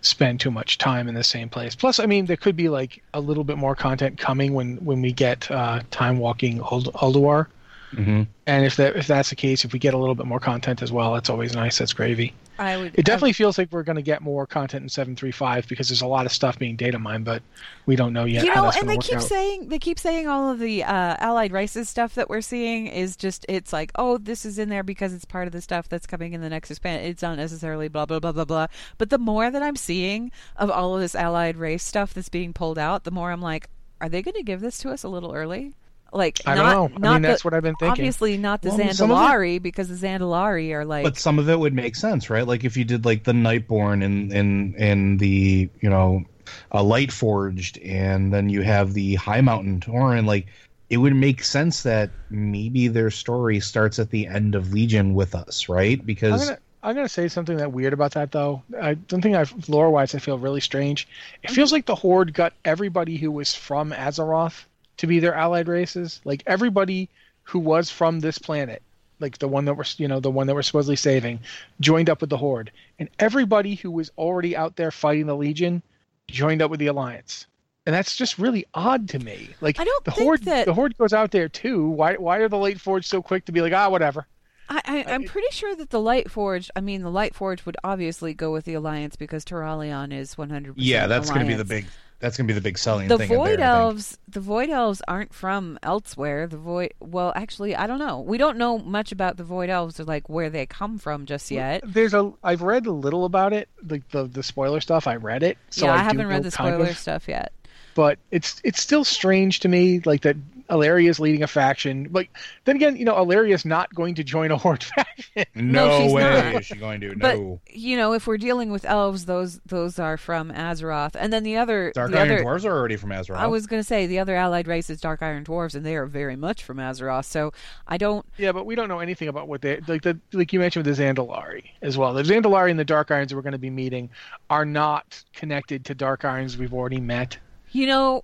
Speaker 2: spend too much time in the same place. Plus, I mean, there could be like a little bit more content coming when when we get uh, time walking Uld- Ulduar.
Speaker 3: Mhm.
Speaker 2: And if that if that's the case, if we get a little bit more content as well, that's always nice. That's gravy.
Speaker 1: I would.
Speaker 2: It definitely feels like we're going to get more content in 735 because there's a lot of stuff being data mined, but we don't know yet
Speaker 1: you
Speaker 2: how
Speaker 1: know,
Speaker 2: that's
Speaker 1: and they keep
Speaker 2: out.
Speaker 1: saying they keep saying all of the uh, allied races stuff that we're seeing is just it's like oh this is in there because it's part of the stuff that's coming in the next expansion. It's not necessarily blah blah blah blah blah. But the more that I'm seeing of all of this allied race stuff that's being pulled out, the more I'm like, are they going to give this to us a little early? Like
Speaker 2: I don't
Speaker 1: not,
Speaker 2: know. I
Speaker 1: Not
Speaker 2: mean,
Speaker 1: the-
Speaker 2: that's what I've been thinking.
Speaker 1: Obviously, not the
Speaker 3: Well, I mean, some of it-
Speaker 1: Zandalari because the Zandalari are like
Speaker 3: But some of it would make sense, right? Like if you did like the Nightborne and and and the you know, uh, Light Forged, and then you have the High Mountain Tauren, like it would make sense that maybe their story starts at the end of Legion with us, right?
Speaker 2: I'm
Speaker 3: Because
Speaker 2: gonna I'm gonna say something that weird about that though. I don't think I've lore wise I feel really strange. It feels like the Horde got everybody who was from Azeroth to be their allied races. Like everybody who was from this planet, like the one that we're you know the one that we're supposedly saving, joined up with the Horde, and everybody who was already out there fighting the Legion joined up with the Alliance. And that's just really odd to me. Like
Speaker 1: I don't
Speaker 2: the
Speaker 1: think
Speaker 2: horde,
Speaker 1: that-
Speaker 2: the horde goes out there too. Why? Why are the late forge so quick to be like, ah, whatever?
Speaker 1: I, I, I'm pretty sure that the Light Forge. I mean, the Light Forge would obviously go with the Alliance because Turalyon is 100.
Speaker 3: yeah, that's going to be the big that's going to be the big selling
Speaker 1: The
Speaker 3: thing. in
Speaker 1: Void
Speaker 3: there,
Speaker 1: Elves. The Void Elves aren't from elsewhere. The Void. Well, actually, I don't know. We don't know much about the Void Elves or like where they come from just yet.
Speaker 2: There's a I've read a little about it, like the the spoiler stuff. I read it, so
Speaker 1: yeah, I,
Speaker 2: do
Speaker 1: haven't read the spoiler
Speaker 2: of,
Speaker 1: stuff yet.
Speaker 2: but it's it's still strange to me, like that Alleria's leading a faction. Like then again, you know, Alleria's not going to join a horde faction.
Speaker 1: No,
Speaker 3: No,
Speaker 1: she's
Speaker 3: way
Speaker 1: not.
Speaker 3: is she going to.
Speaker 1: But
Speaker 3: No.
Speaker 1: you know, if we're dealing with elves, those those are from Azeroth, and then the other
Speaker 3: Dark
Speaker 1: the
Speaker 3: Iron
Speaker 1: other,
Speaker 3: Dwarves are already from Azeroth.
Speaker 1: I was going to say the other allied race is Dark Iron Dwarves, and they are very much from Azeroth. So I don't.
Speaker 2: yeah, but we don't know anything about what they like. The like you mentioned with the Zandalari as well. The Zandalari and the Dark Irons we're going to be meeting are not connected to Dark Irons we've already met.
Speaker 1: You know,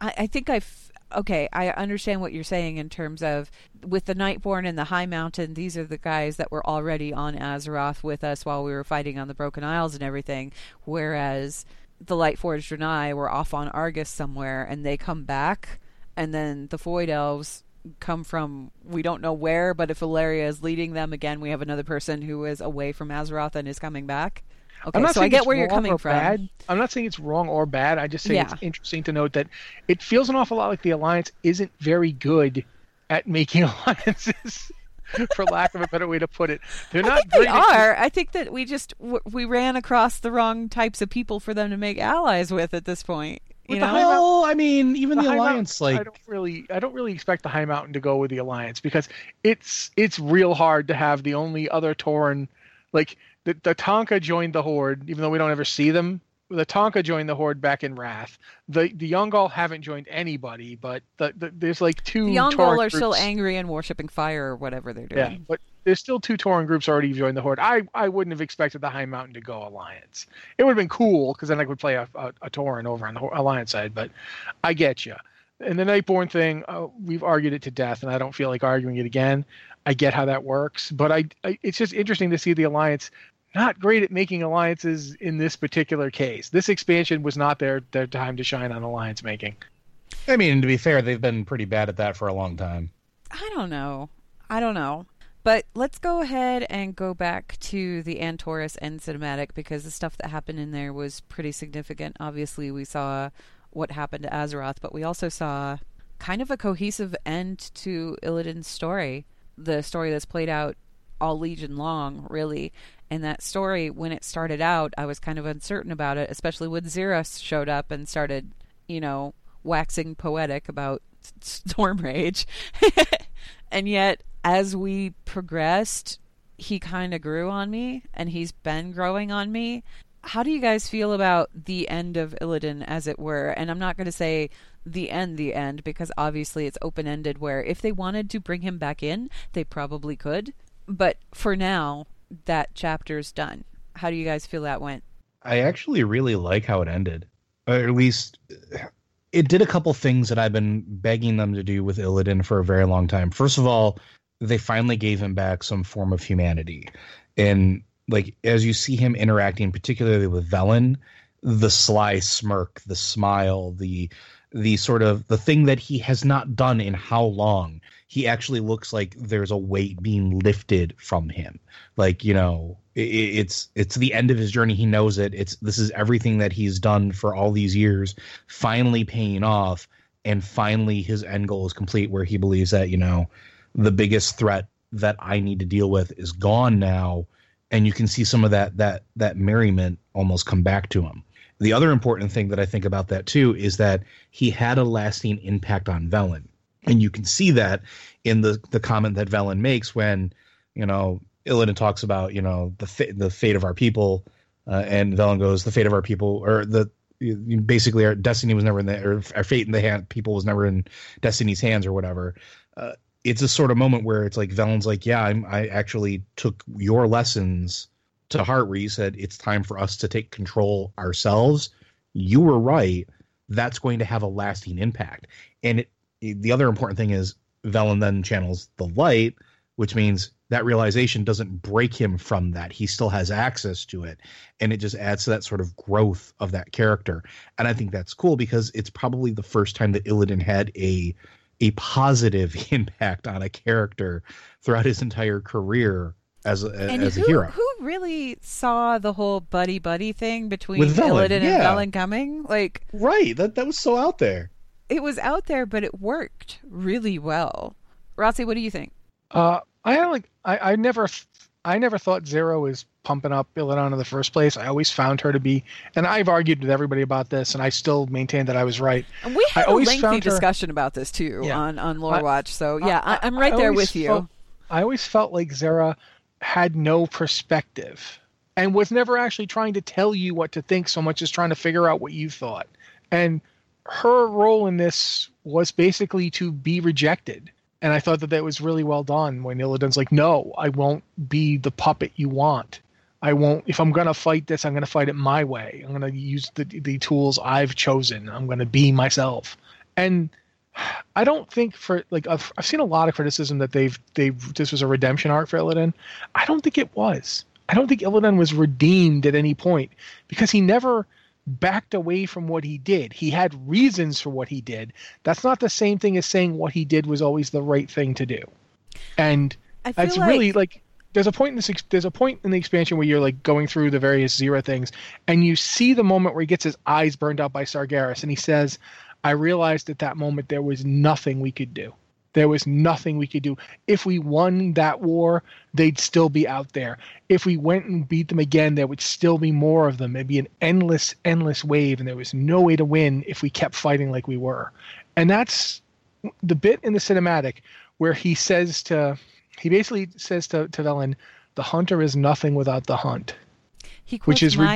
Speaker 1: I, I think I've. Okay, I understand what you're saying in terms of with the Nightborne and the High Mountain. These are the guys that were already on Azeroth with us while we were fighting on the Broken Isles and everything. Whereas the Lightforged and I were off on Argus somewhere, and they come back, and then the Void Elves come from we don't know where. But if Valeria is leading them again, we have another person who is away from Azeroth and is coming back. Okay,
Speaker 2: I'm not
Speaker 1: so I
Speaker 2: saying
Speaker 1: get
Speaker 2: it's
Speaker 1: where you're
Speaker 2: wrong
Speaker 1: coming
Speaker 2: or
Speaker 1: from.
Speaker 2: Bad. I'm not saying it's wrong or bad. I just say it's interesting to note that it feels an awful lot like the alliance isn't very good at making alliances, for lack of a better way to put it. They're
Speaker 1: I
Speaker 2: not
Speaker 1: think they
Speaker 2: great at-
Speaker 1: are. I think that we just w- we ran across the wrong types of people for them to make allies with at this point. You
Speaker 2: With the
Speaker 1: know,
Speaker 2: High
Speaker 3: well, I mean, even the,
Speaker 2: High Mountain,
Speaker 3: Alliance, like
Speaker 2: I don't really, I don't really expect the High Mountain to go with the alliance because it's it's real hard to have the only other Tauren, like the the Taunka joined the Horde, even though we don't ever see them. The Taunka joined the Horde back in Wrath. The the Yaungol haven't joined anybody, but the, the, there's like two.
Speaker 1: the
Speaker 2: Yaungol
Speaker 1: are still
Speaker 2: groups.
Speaker 1: angry and worshipping fire or whatever they're doing.
Speaker 2: Yeah, but there's still two Tauren groups already joined the Horde. I, I wouldn't have expected the High Mountain to go Alliance. It would have been cool because then I could play a, a, a Tauren over on the Alliance side. But I get you. And the Nightborne thing, uh, we've argued it to death, and I don't feel like arguing it again. I get how that works, but I, I it's just interesting to see the Alliance not great at making alliances in this particular case. This expansion was not their their time to shine on alliance making.
Speaker 3: I mean, to be fair, they've been pretty bad at that for a long time.
Speaker 1: I don't know. I don't know. But let's go ahead and go back to the Antorus end cinematic because the stuff that happened in there was pretty significant. Obviously, we saw what happened to Azeroth, but we also saw kind of a cohesive end to Illidan's story. The story that's played out all Legion long, really. And that story, when it started out, I was kind of uncertain about it, especially when Xe'ra showed up and started, you know, waxing poetic about Stormrage. and yet, as we progressed, he kind of grew on me, and he's been growing on me. How do you guys feel about the end of Illidan, as it were? And I'm not going to say the end the end because obviously it's open ended where if they wanted to bring him back in, they probably could. But for now, that chapter's done. How do you guys feel that went?
Speaker 3: I actually really like how it ended. Or at least it did a couple things that I've been begging them to do with Illidan for a very long time. First of all, they finally gave him back some form of humanity. And like as you see him interacting particularly with Velen, the sly smirk, the smile, the the sort of the thing that he has not done in how long he actually looks like there's a weight being lifted from him. Like you know it, it's it's the end of his journey. He knows it. It's this is everything that he's done for all these years finally paying off and finally his end goal is complete where he believes that you know the biggest threat that i need to deal with is gone now. And you can see some of that that that merriment almost come back to him. The other important thing that I think about that too is that he had a lasting impact on Velen. And you can see that in the the comment that Velen makes when, you know, Illidan talks about, you know, the fa- the fate of our people, uh, and Velen goes, the fate of our people, or the basically our destiny was never in the, or our fate in the hand, people was never in destiny's hands or whatever. Uh, it's a sort of moment where it's like Velen's like, yeah, I'm, I actually took your lessons to heart where you said it's time for us to take control ourselves, you were right. That's going to have a lasting impact. And it, the other important thing is Velen then channels the light, which means that realization doesn't break him from that. He still has access to it. And it just adds to that sort of growth of that character. And I think that's cool because it's probably the first time that Illidan had a a positive impact on a character throughout his entire career as a,
Speaker 1: and
Speaker 3: as
Speaker 1: who,
Speaker 3: a hero.
Speaker 1: Who really saw the whole buddy buddy thing between
Speaker 3: Velen,
Speaker 1: Illidan
Speaker 3: yeah.
Speaker 1: and Velen coming? Like
Speaker 3: Right. That that was so out there.
Speaker 1: It was out there, but it worked really well. Rossi, what do you think?
Speaker 2: Uh, I like I, I never I never thought Xe'ra was pumping up Illidan in the first place. I always found her to be, and I've argued with everybody about this, and I still maintain that I was right.
Speaker 1: And we had a
Speaker 2: always
Speaker 1: lengthy
Speaker 2: found her-
Speaker 1: discussion about this too
Speaker 2: Yeah.
Speaker 1: on on Lore
Speaker 2: I-
Speaker 1: Watch. So yeah, I,
Speaker 2: I-
Speaker 1: am right
Speaker 2: I
Speaker 1: there with you.
Speaker 2: felt- I always felt like Xe'ra had no perspective and was never actually trying to tell you what to think so much as trying to figure out what you thought. And her role in this was basically to be rejected. And I thought that that was really well done when Illidan's like, no, I won't be the puppet you want. I won't, if I'm going to fight this, I'm going to fight it my way. I'm going to use the, the tools I've chosen. I'm going to be myself. And I don't think for like I've, I've seen a lot of criticism that they've they've this was a redemption arc for Illidan. I don't think it was. I don't think Illidan was redeemed at any point because he never backed away from what he did. He had reasons for what he did. That's not the same thing as saying what he did was always the right thing to do. And it's
Speaker 1: like
Speaker 2: really like there's a point in this there's a point in the expansion where you're like going through the various Xe'ra things and you see the moment where he gets his eyes burned out by Sargeras and he says, I realized at that moment there was nothing we could do. There was nothing we could do. If we won that war, they'd still be out there. If we went and beat them again, there would still be more of them. It'd be an endless, endless wave, and there was no way to win if we kept fighting like we were. And that's the bit in the cinematic where he says to, he basically says to, to Velen, the hunter is nothing without the hunt.
Speaker 1: he quotes
Speaker 2: which is re-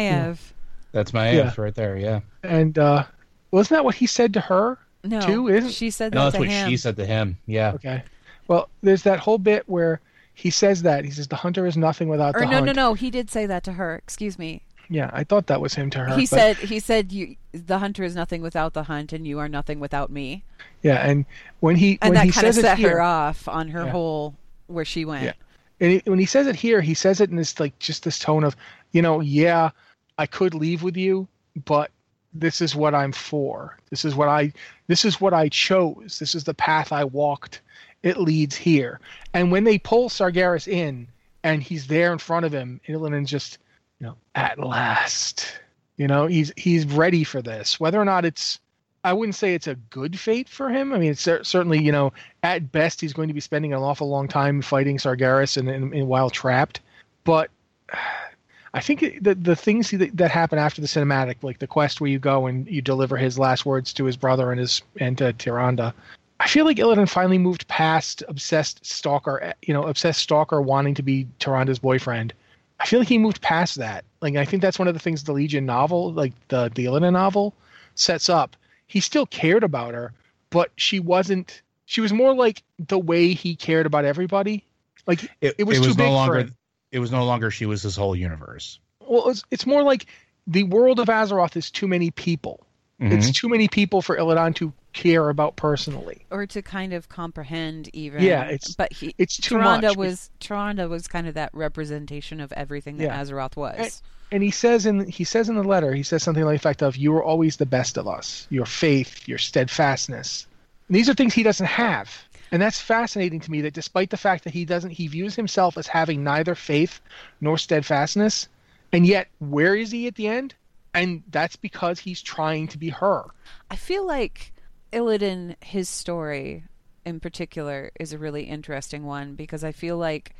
Speaker 3: That's my
Speaker 2: Yeah.
Speaker 3: Right there. Yeah.
Speaker 2: And uh, wasn't that what he said to her?
Speaker 1: No,
Speaker 2: too, isn't-
Speaker 1: she said that
Speaker 3: No, that's
Speaker 1: to
Speaker 3: what
Speaker 1: him.
Speaker 3: she said to him. Yeah.
Speaker 2: Okay. Well, there's that whole bit where he says that. He says, the hunter is nothing without
Speaker 1: Or
Speaker 2: the
Speaker 1: no,
Speaker 2: hunt.
Speaker 1: no, no. No. He did say that to her. Excuse me.
Speaker 2: Yeah, I thought that was him to her.
Speaker 1: he
Speaker 2: but-
Speaker 1: said he said you the hunter is nothing without the hunt, and you are nothing without me.
Speaker 2: Yeah, and when he
Speaker 1: And
Speaker 2: when
Speaker 1: that
Speaker 2: he
Speaker 1: kind of
Speaker 2: says
Speaker 1: set
Speaker 2: it here,
Speaker 1: her off on her
Speaker 2: Yeah.
Speaker 1: whole where she went.
Speaker 2: Yeah. and he, when he says it here, he says it in this like just this tone of, you know, yeah, I could leave with you, but this is what I'm for. This is what I this is what I chose. This is the path I walked. It leads here. And when they pull Sargeras in and he's there in front of him, Illidan's just, you know, at last. You know, he's he's ready for this. Whether or not it's I wouldn't say it's a good fate for him. I mean, it's certainly, you know, at best he's going to be spending an awful long time fighting Sargeras and, and, and while trapped. But I think the the things that, that happen after the cinematic, like the quest where you go and you deliver his last words to his brother and his and to Tyrande, I feel like Illidan finally moved past obsessed stalker, you know, obsessed stalker wanting to be Tyrande's boyfriend. I feel like he moved past that. Like I think that's one of the things the Legion novel, like the the Illidan novel, sets up. he still cared about her, but she wasn't. She was more like the way he cared about everybody. Like
Speaker 3: It,
Speaker 2: It was
Speaker 3: it
Speaker 2: too
Speaker 3: was
Speaker 2: big
Speaker 3: no
Speaker 2: for
Speaker 3: longer.
Speaker 2: him.
Speaker 3: It was no longer she was his whole universe.
Speaker 2: well, it's, it's more like the world of Azeroth is too many people.
Speaker 3: Mhm.
Speaker 2: It's too many people for Illidan to care about personally.
Speaker 1: or to kind of comprehend even.
Speaker 2: Yeah, it's-
Speaker 1: but he
Speaker 2: it's too
Speaker 1: Tyrande
Speaker 2: much.
Speaker 1: was Tyrande was kind of that representation of everything that
Speaker 2: Yeah.
Speaker 1: Azeroth was.
Speaker 2: and he says in he says in the letter he says something like the effect of you are always the best of us your faith your steadfastness and these are things he doesn't have and that's fascinating to me that despite the fact that he doesn't he views himself as having neither faith nor steadfastness and yet where is he at the end and that's because he's trying to be her
Speaker 1: I feel like Illidan, his story in particular, is a really interesting one because I feel like,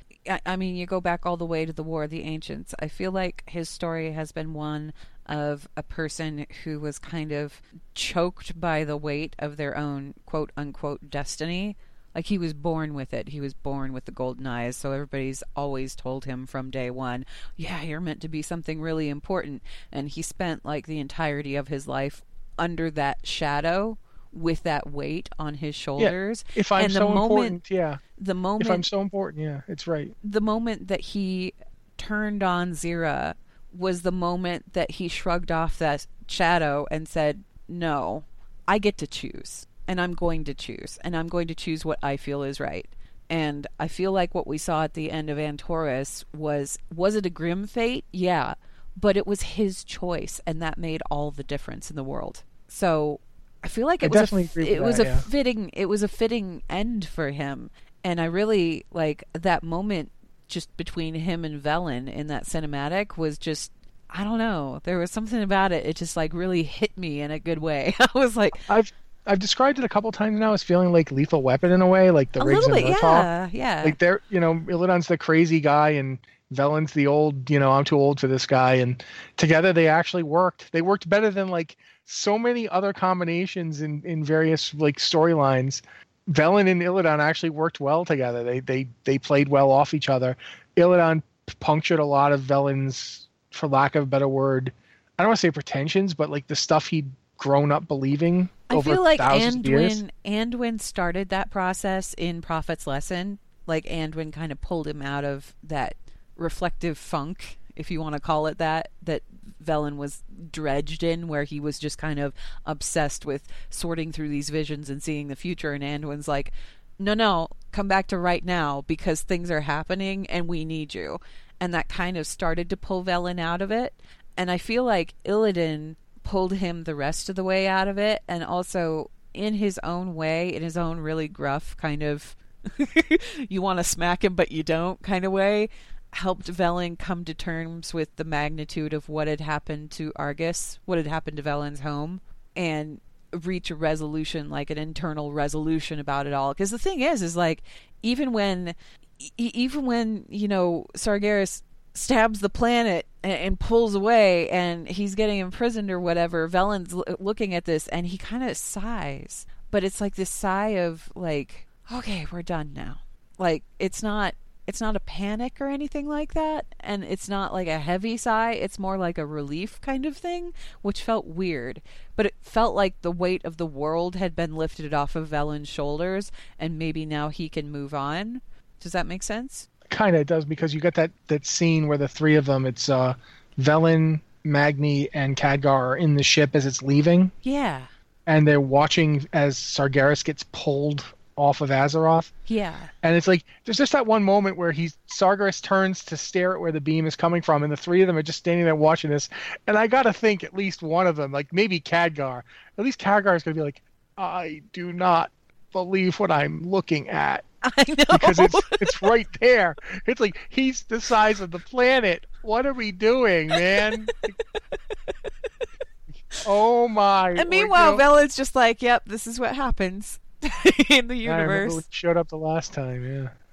Speaker 1: I, mean, you go back all the way to the War of the Ancients. I feel like his story has been one of a person who was kind of choked by the weight of their own quote unquote destiny. Like he was born with it. He was born with the golden eyes. So everybody's always told him from day one, yeah, you're meant to be something really important. And he spent like the entirety of his life under that shadow with that weight on his shoulders.
Speaker 2: if i'm
Speaker 1: and the
Speaker 2: so
Speaker 1: moment,
Speaker 2: important yeah
Speaker 1: the moment
Speaker 2: if i'm so important yeah it's right
Speaker 1: the moment that he turned on Xe'ra was the moment that he shrugged off that shadow and said, "No, I get to choose, and I'm going to choose, and I'm going to choose what I feel is right." And I feel like what we saw at the end of Antorus was was it a grim fate? Yeah, but it was his choice, and that made all the difference in the world. So I feel like
Speaker 2: I
Speaker 1: it was a,
Speaker 2: definitely
Speaker 1: f-
Speaker 2: agree with
Speaker 1: it was a
Speaker 2: yeah.
Speaker 1: fitting it was a fitting end for him and i really like that moment just between him and velen in that cinematic was just i don't know there was something about it it just like really hit me in a good way i was like
Speaker 2: i've i've described it a couple times now as feeling like lethal weapon in a way like the
Speaker 1: a
Speaker 2: Riggs
Speaker 1: little
Speaker 2: and
Speaker 1: bit
Speaker 2: Murtaugh.
Speaker 1: yeah yeah.
Speaker 2: Like they're you know Illidan's the crazy guy and Velen's the old you know I'm too old for this guy. And together they actually worked. They worked better than like so many other combinations in in various like storylines. Velen and Illidan actually worked well together. They they they played well off each other. Illidan punctured a lot of Velen's for lack of a better word I don't want to say pretensions but like the stuff he'd grown up believing
Speaker 1: I feel like
Speaker 2: thousands of years.
Speaker 1: Anduin Anduin started that process in Prophet's Lesson. Like Anduin kind of pulled him out of that reflective funk, if you want to call it that, that Velen was dredged in, where he was just kind of obsessed with sorting through these visions and seeing the future. And Anduin's like, no, no, come back to right now because things are happening and we need you. And that kind of started to pull Velen out of it. And I feel like Illidan pulled him the rest of the way out of it. And also in his own way in his own really gruff kind of you want to smack him but you don't kind of way helped Velen come to terms with the magnitude of what had happened to Argus what had happened to Velen's home and reach a resolution like an internal resolution about it all. Because the thing is is like even when even when you know Sargeras stabs the planet and, and pulls away and he's getting imprisoned or whatever. Velen's l- looking at this and he kind of sighs but it's like this sigh of like okay we're done now. Like it's not it's not a panic or anything like that and it's not like a heavy sigh. It's more like a relief kind of thing which felt weird but it felt like the weight of the world had been lifted off of Velen's shoulders and maybe now he can move on. Does that make sense
Speaker 2: kind of does because you got that that scene where the three of them it's uh Velen, Magni and Khadgar are in the ship as it's leaving.
Speaker 1: Yeah.
Speaker 2: And they're watching as Sargeras gets pulled off of Azeroth.
Speaker 1: Yeah.
Speaker 2: And it's like there's just that one moment where he's Sargeras turns to stare at where the beam is coming from and the three of them are just standing there watching this. And I got to think at least one of them like maybe Khadgar. At least Khadgar is going to be like I do not believe what I'm looking at
Speaker 1: I know
Speaker 2: because it's it's right there. It's like he's the size of the planet. What are we doing, man? oh my!
Speaker 1: and meanwhile
Speaker 2: go-
Speaker 1: Velen's just like yep this is what happens in the
Speaker 2: I remember when
Speaker 1: universe
Speaker 2: showed up the last time.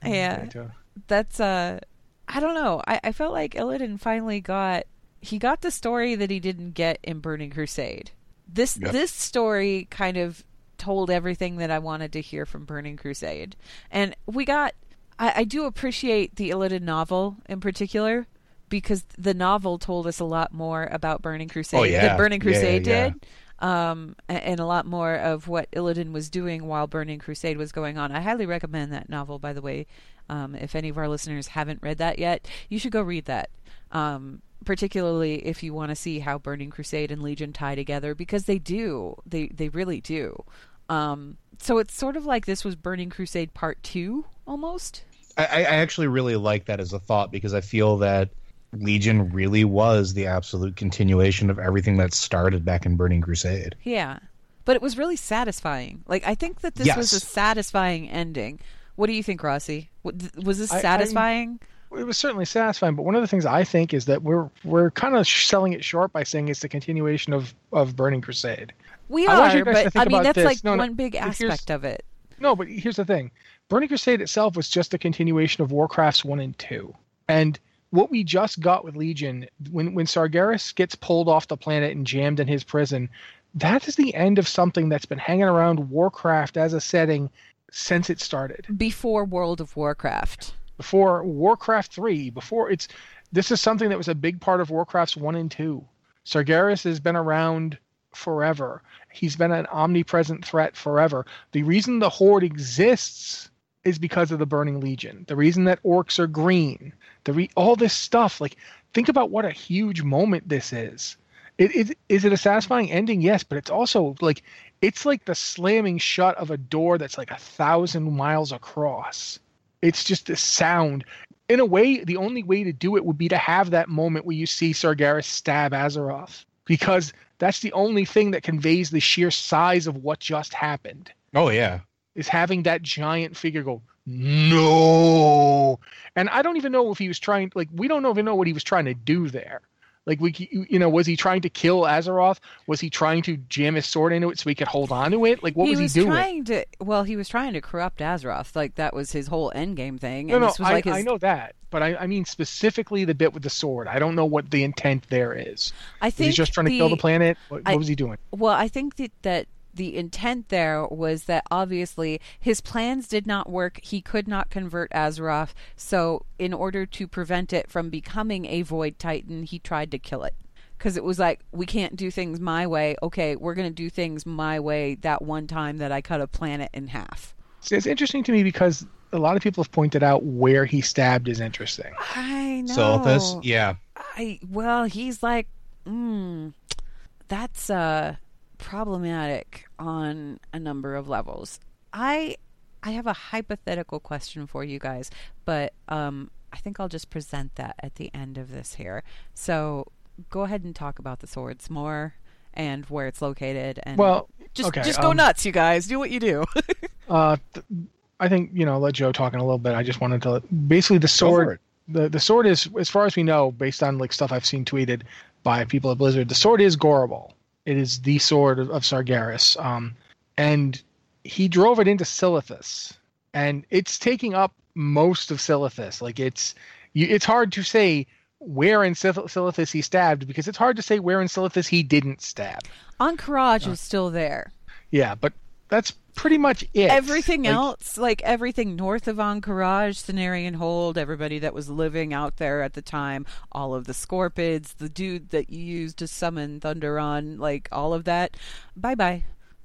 Speaker 2: Yeah.
Speaker 1: Yeah.
Speaker 2: Uh,
Speaker 1: that's uh I don't know. I, I felt like Illidan finally got he got the story that he didn't get in Burning Crusade. This
Speaker 3: Yep.
Speaker 1: this story kind of told everything that I wanted to hear from Burning Crusade. And we got I, I do appreciate the Illidan novel in particular because the novel told us a lot more about Burning Crusade
Speaker 3: Oh, yeah.
Speaker 1: than Burning
Speaker 3: Yeah, yeah,
Speaker 1: Crusade
Speaker 3: yeah.
Speaker 1: did. um, and a lot more of what Illidan was doing while Burning Crusade was going on. I highly recommend that novel, by the way. Um, if any of our listeners haven't read that yet, you should go read that. Um, particularly if you want to see how Burning Crusade and Legion tie together, because they do. They they really do. Um, so it's sort of like this was Burning Crusade Part Two, almost.
Speaker 3: I, I actually really like that as a thought because I feel that Legion really was the absolute continuation of everything that started back in Burning Crusade.
Speaker 1: Yeah. But it was really satisfying. Like I think that this
Speaker 3: Yes.
Speaker 1: was a satisfying ending. What do you think, Rossi? Was this
Speaker 2: I- I-
Speaker 1: satisfying?
Speaker 2: It was certainly satisfying, but one of the things I think is that we're we're kind of selling it short by saying it's the continuation of of Burning Crusade.
Speaker 1: we
Speaker 2: I
Speaker 1: are,
Speaker 2: guys
Speaker 1: but I mean that's
Speaker 2: this.
Speaker 1: like
Speaker 2: No, no,
Speaker 1: one big aspect of it.
Speaker 2: No, but here's the thing: Burning Crusade itself was just a continuation of Warcraft's one and two, and what we just got with Legion when when Sargeras gets pulled off the planet and jammed in his prison, that is the end of something that's been hanging around Warcraft as a setting since it started.
Speaker 1: Before World of Warcraft.
Speaker 2: Before Warcraft 3, before it's this is something that was a big part of Warcraft's 1 and 2. Sargeras has been around forever. He's been an omnipresent threat forever. The reason the Horde exists is because of the Burning Legion. The reason that orcs are green, the re- all this stuff, like think about what a huge moment this is. It, it, is it a satisfying ending? Yes, but it's also like it's like the slamming shut of a door that's like a thousand miles across. It's just a sound. In a way, the only way to do it would be to have that moment where you see Sargeras stab Azeroth, because that's the only thing that conveys the sheer size of what just happened.
Speaker 3: Oh yeah.
Speaker 2: Is having that giant figure go no, and I don't even know if he was trying. Like we don't even know what he was trying to do there. Like we, you know, was he trying to kill Azeroth? Was he trying to jam his sword into it so he could hold on to it? Like what
Speaker 1: he
Speaker 2: was,
Speaker 1: was
Speaker 2: he doing?
Speaker 1: trying to well, he was trying to corrupt Azeroth. Like that was his whole endgame thing.
Speaker 2: No,
Speaker 1: and
Speaker 2: no,
Speaker 1: this was
Speaker 2: I,
Speaker 1: like his
Speaker 2: I know that, but I, I mean specifically the bit with the sword. I don't know what the intent there is.
Speaker 1: I
Speaker 2: Was
Speaker 1: think
Speaker 2: he just trying to kill the planet? What,
Speaker 1: I-
Speaker 2: what was he doing?
Speaker 1: Well, I think that, that the intent there was that obviously his plans did not work. He could not convert Azeroth. So, in order to prevent it from becoming a Void Titan, he tried to kill it. Because it was like, we can't do things my way. Okay, we're going to do things my way that one time that I cut a planet in half.
Speaker 2: See, it's interesting to me because a lot of people have pointed out where he stabbed is interesting.
Speaker 1: I know.
Speaker 3: So this, yeah.
Speaker 1: I well, he's like, mm, that's uh problematic on a number of levels. I I have a hypothetical question for you guys, but um I think I'll just present that at the end of this here. So go ahead and talk about the swords more and where it's located and
Speaker 2: Well,
Speaker 1: just
Speaker 2: okay,
Speaker 1: just go
Speaker 2: um,
Speaker 1: nuts, you guys. Do what you do.
Speaker 2: Uh, th- I think you know. Let Joe talk in a little bit. I just wanted to basically the sword. The the sword is, as far as we know, based on like stuff I've seen tweeted by people at Blizzard. The sword is Gorribal. It is the sword of, of Sargeras. Um, and he drove it into Silithus, and it's taking up most of Silithus. Like it's, you, it's hard to say where in Silith- Silithus he stabbed because it's hard to say where in Silithus he didn't stab.
Speaker 1: Ahn'Qiraj is still there.
Speaker 2: Yeah, but that's pretty much it.
Speaker 1: Everything
Speaker 2: Like,
Speaker 1: else, like everything north of Ahn'Qiraj, Cenarion Hold, everybody that was living out there at the time, all of the Scorpids, the dude that you used to summon Thunder on, like all of that, bye bye.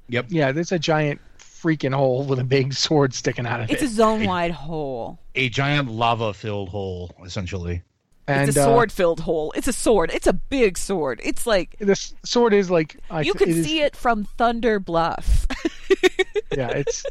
Speaker 3: Yep.
Speaker 2: Yeah, there's a giant freaking hole with a big sword sticking out of
Speaker 1: It's
Speaker 2: it.
Speaker 1: It's a zone wide hole.
Speaker 3: A giant lava filled hole, essentially.
Speaker 2: And
Speaker 1: it's a
Speaker 2: uh,
Speaker 1: sword filled hole. It's a sword. It's a big sword. It's like
Speaker 2: this sword is like I,
Speaker 1: you can
Speaker 2: it is-
Speaker 1: see it from Thunder Bluff.
Speaker 2: Yeah, it's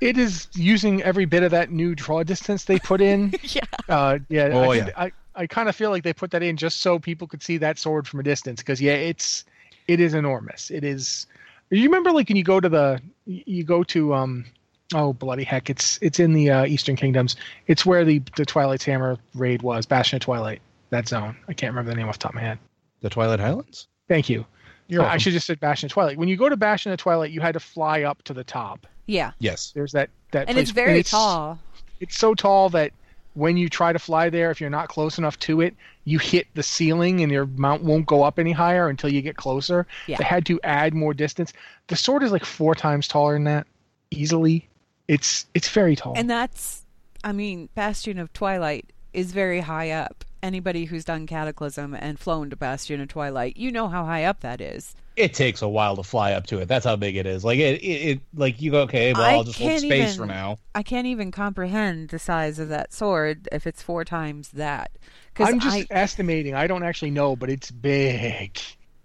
Speaker 2: it is using every bit of that new draw distance they put in.
Speaker 1: yeah.
Speaker 2: Uh, yeah,
Speaker 3: Oh,
Speaker 2: I,
Speaker 3: yeah.
Speaker 2: I I kind of feel like they put that in just so people could see that sword from a distance because yeah, it's it is enormous. It is. You remember like when you go to the you go to um oh bloody heck it's it's in the uh, Eastern Kingdoms. It's where the the Twilight's Hammer raid was Bastion of Twilight. That zone. I can't remember the name off the top of my head.
Speaker 3: The Twilight Highlands?
Speaker 2: Thank you.
Speaker 3: You're
Speaker 2: I should just said Bastion of Twilight. When you go to Bastion of Twilight, you had to fly up to the top.
Speaker 1: Yeah.
Speaker 3: Yes.
Speaker 2: There's that that
Speaker 1: And
Speaker 2: place-
Speaker 1: it's very
Speaker 2: it's,
Speaker 1: tall.
Speaker 2: It's so tall that when you try to fly there, if you're not close enough to it, you hit the ceiling and your mount won't go up any higher until you get closer.
Speaker 1: Yeah.
Speaker 2: They had to add more distance. The sword is like four times taller than that, easily. It's it's very tall.
Speaker 1: And that's, I mean, Bastion of Twilight is very high up. anybody who's done Cataclysm and flown to Bastion of Twilight, you know how high up that is.
Speaker 3: It takes a while to fly up to it. That's how big it is. Like it, it, it like you go, okay, well,
Speaker 1: I
Speaker 3: I'll just hold space
Speaker 1: even-
Speaker 3: for now.
Speaker 1: I can't even comprehend the size of that sword if it's four times that.
Speaker 2: I'm just
Speaker 1: I,
Speaker 2: estimating. I don't actually know, but it's big.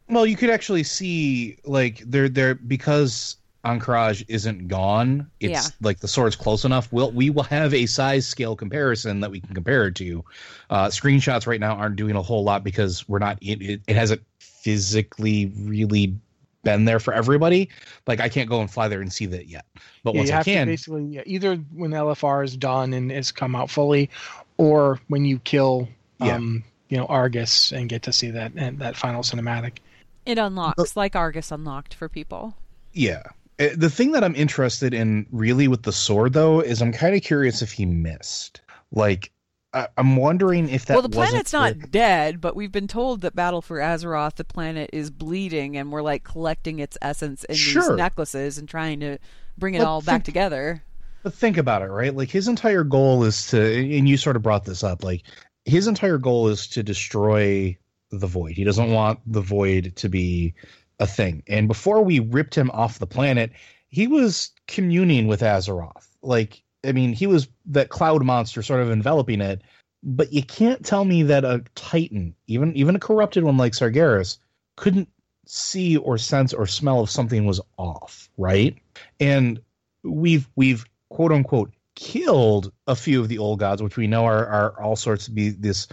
Speaker 3: Well, you could actually see like they're they're because Ahn'Qiraj isn't gone. It's
Speaker 1: Yeah.
Speaker 3: like the sword's close enough. We'll we will have a size scale comparison that we can compare it to. Uh, screenshots right now aren't doing a whole lot because we're not. It, it, it hasn't physically really been there for everybody. Like I can't go and fly there and see that yet. But
Speaker 2: Yeah,
Speaker 3: once
Speaker 2: you
Speaker 3: I
Speaker 2: have
Speaker 3: can,
Speaker 2: to basically yeah, either when LFR is done and has come out fully, or when you kill,
Speaker 3: Yeah.
Speaker 2: um, you know, Argus and get to see that and that final cinematic.
Speaker 1: it unlocks like Argus unlocked for people.
Speaker 3: Yeah. Uh, The thing that I'm interested in really with the sword though is I'm kind of curious if he missed. Like I, I'm wondering if that
Speaker 1: well, the planet's not dead, but we've been told that Battle for Azeroth, the planet is bleeding, and we're like collecting its essence in
Speaker 3: Sure.
Speaker 1: these necklaces and trying to bring it
Speaker 3: But
Speaker 1: all back together.
Speaker 3: But think about it, right? Like his entire goal is to, and you sort of brought this up, like his entire goal is to destroy the void. He doesn't want the void to be a thing. And before we ripped him off the planet, he was communing with Azeroth. Like, I mean, he was that cloud monster sort of enveloping it. But you can't tell me that a Titan, even even a corrupted one like Sargeras, couldn't see or sense or smell if something was off, right? And we've we've quote unquote killed a few of the old gods, which we know are, are all sorts to be this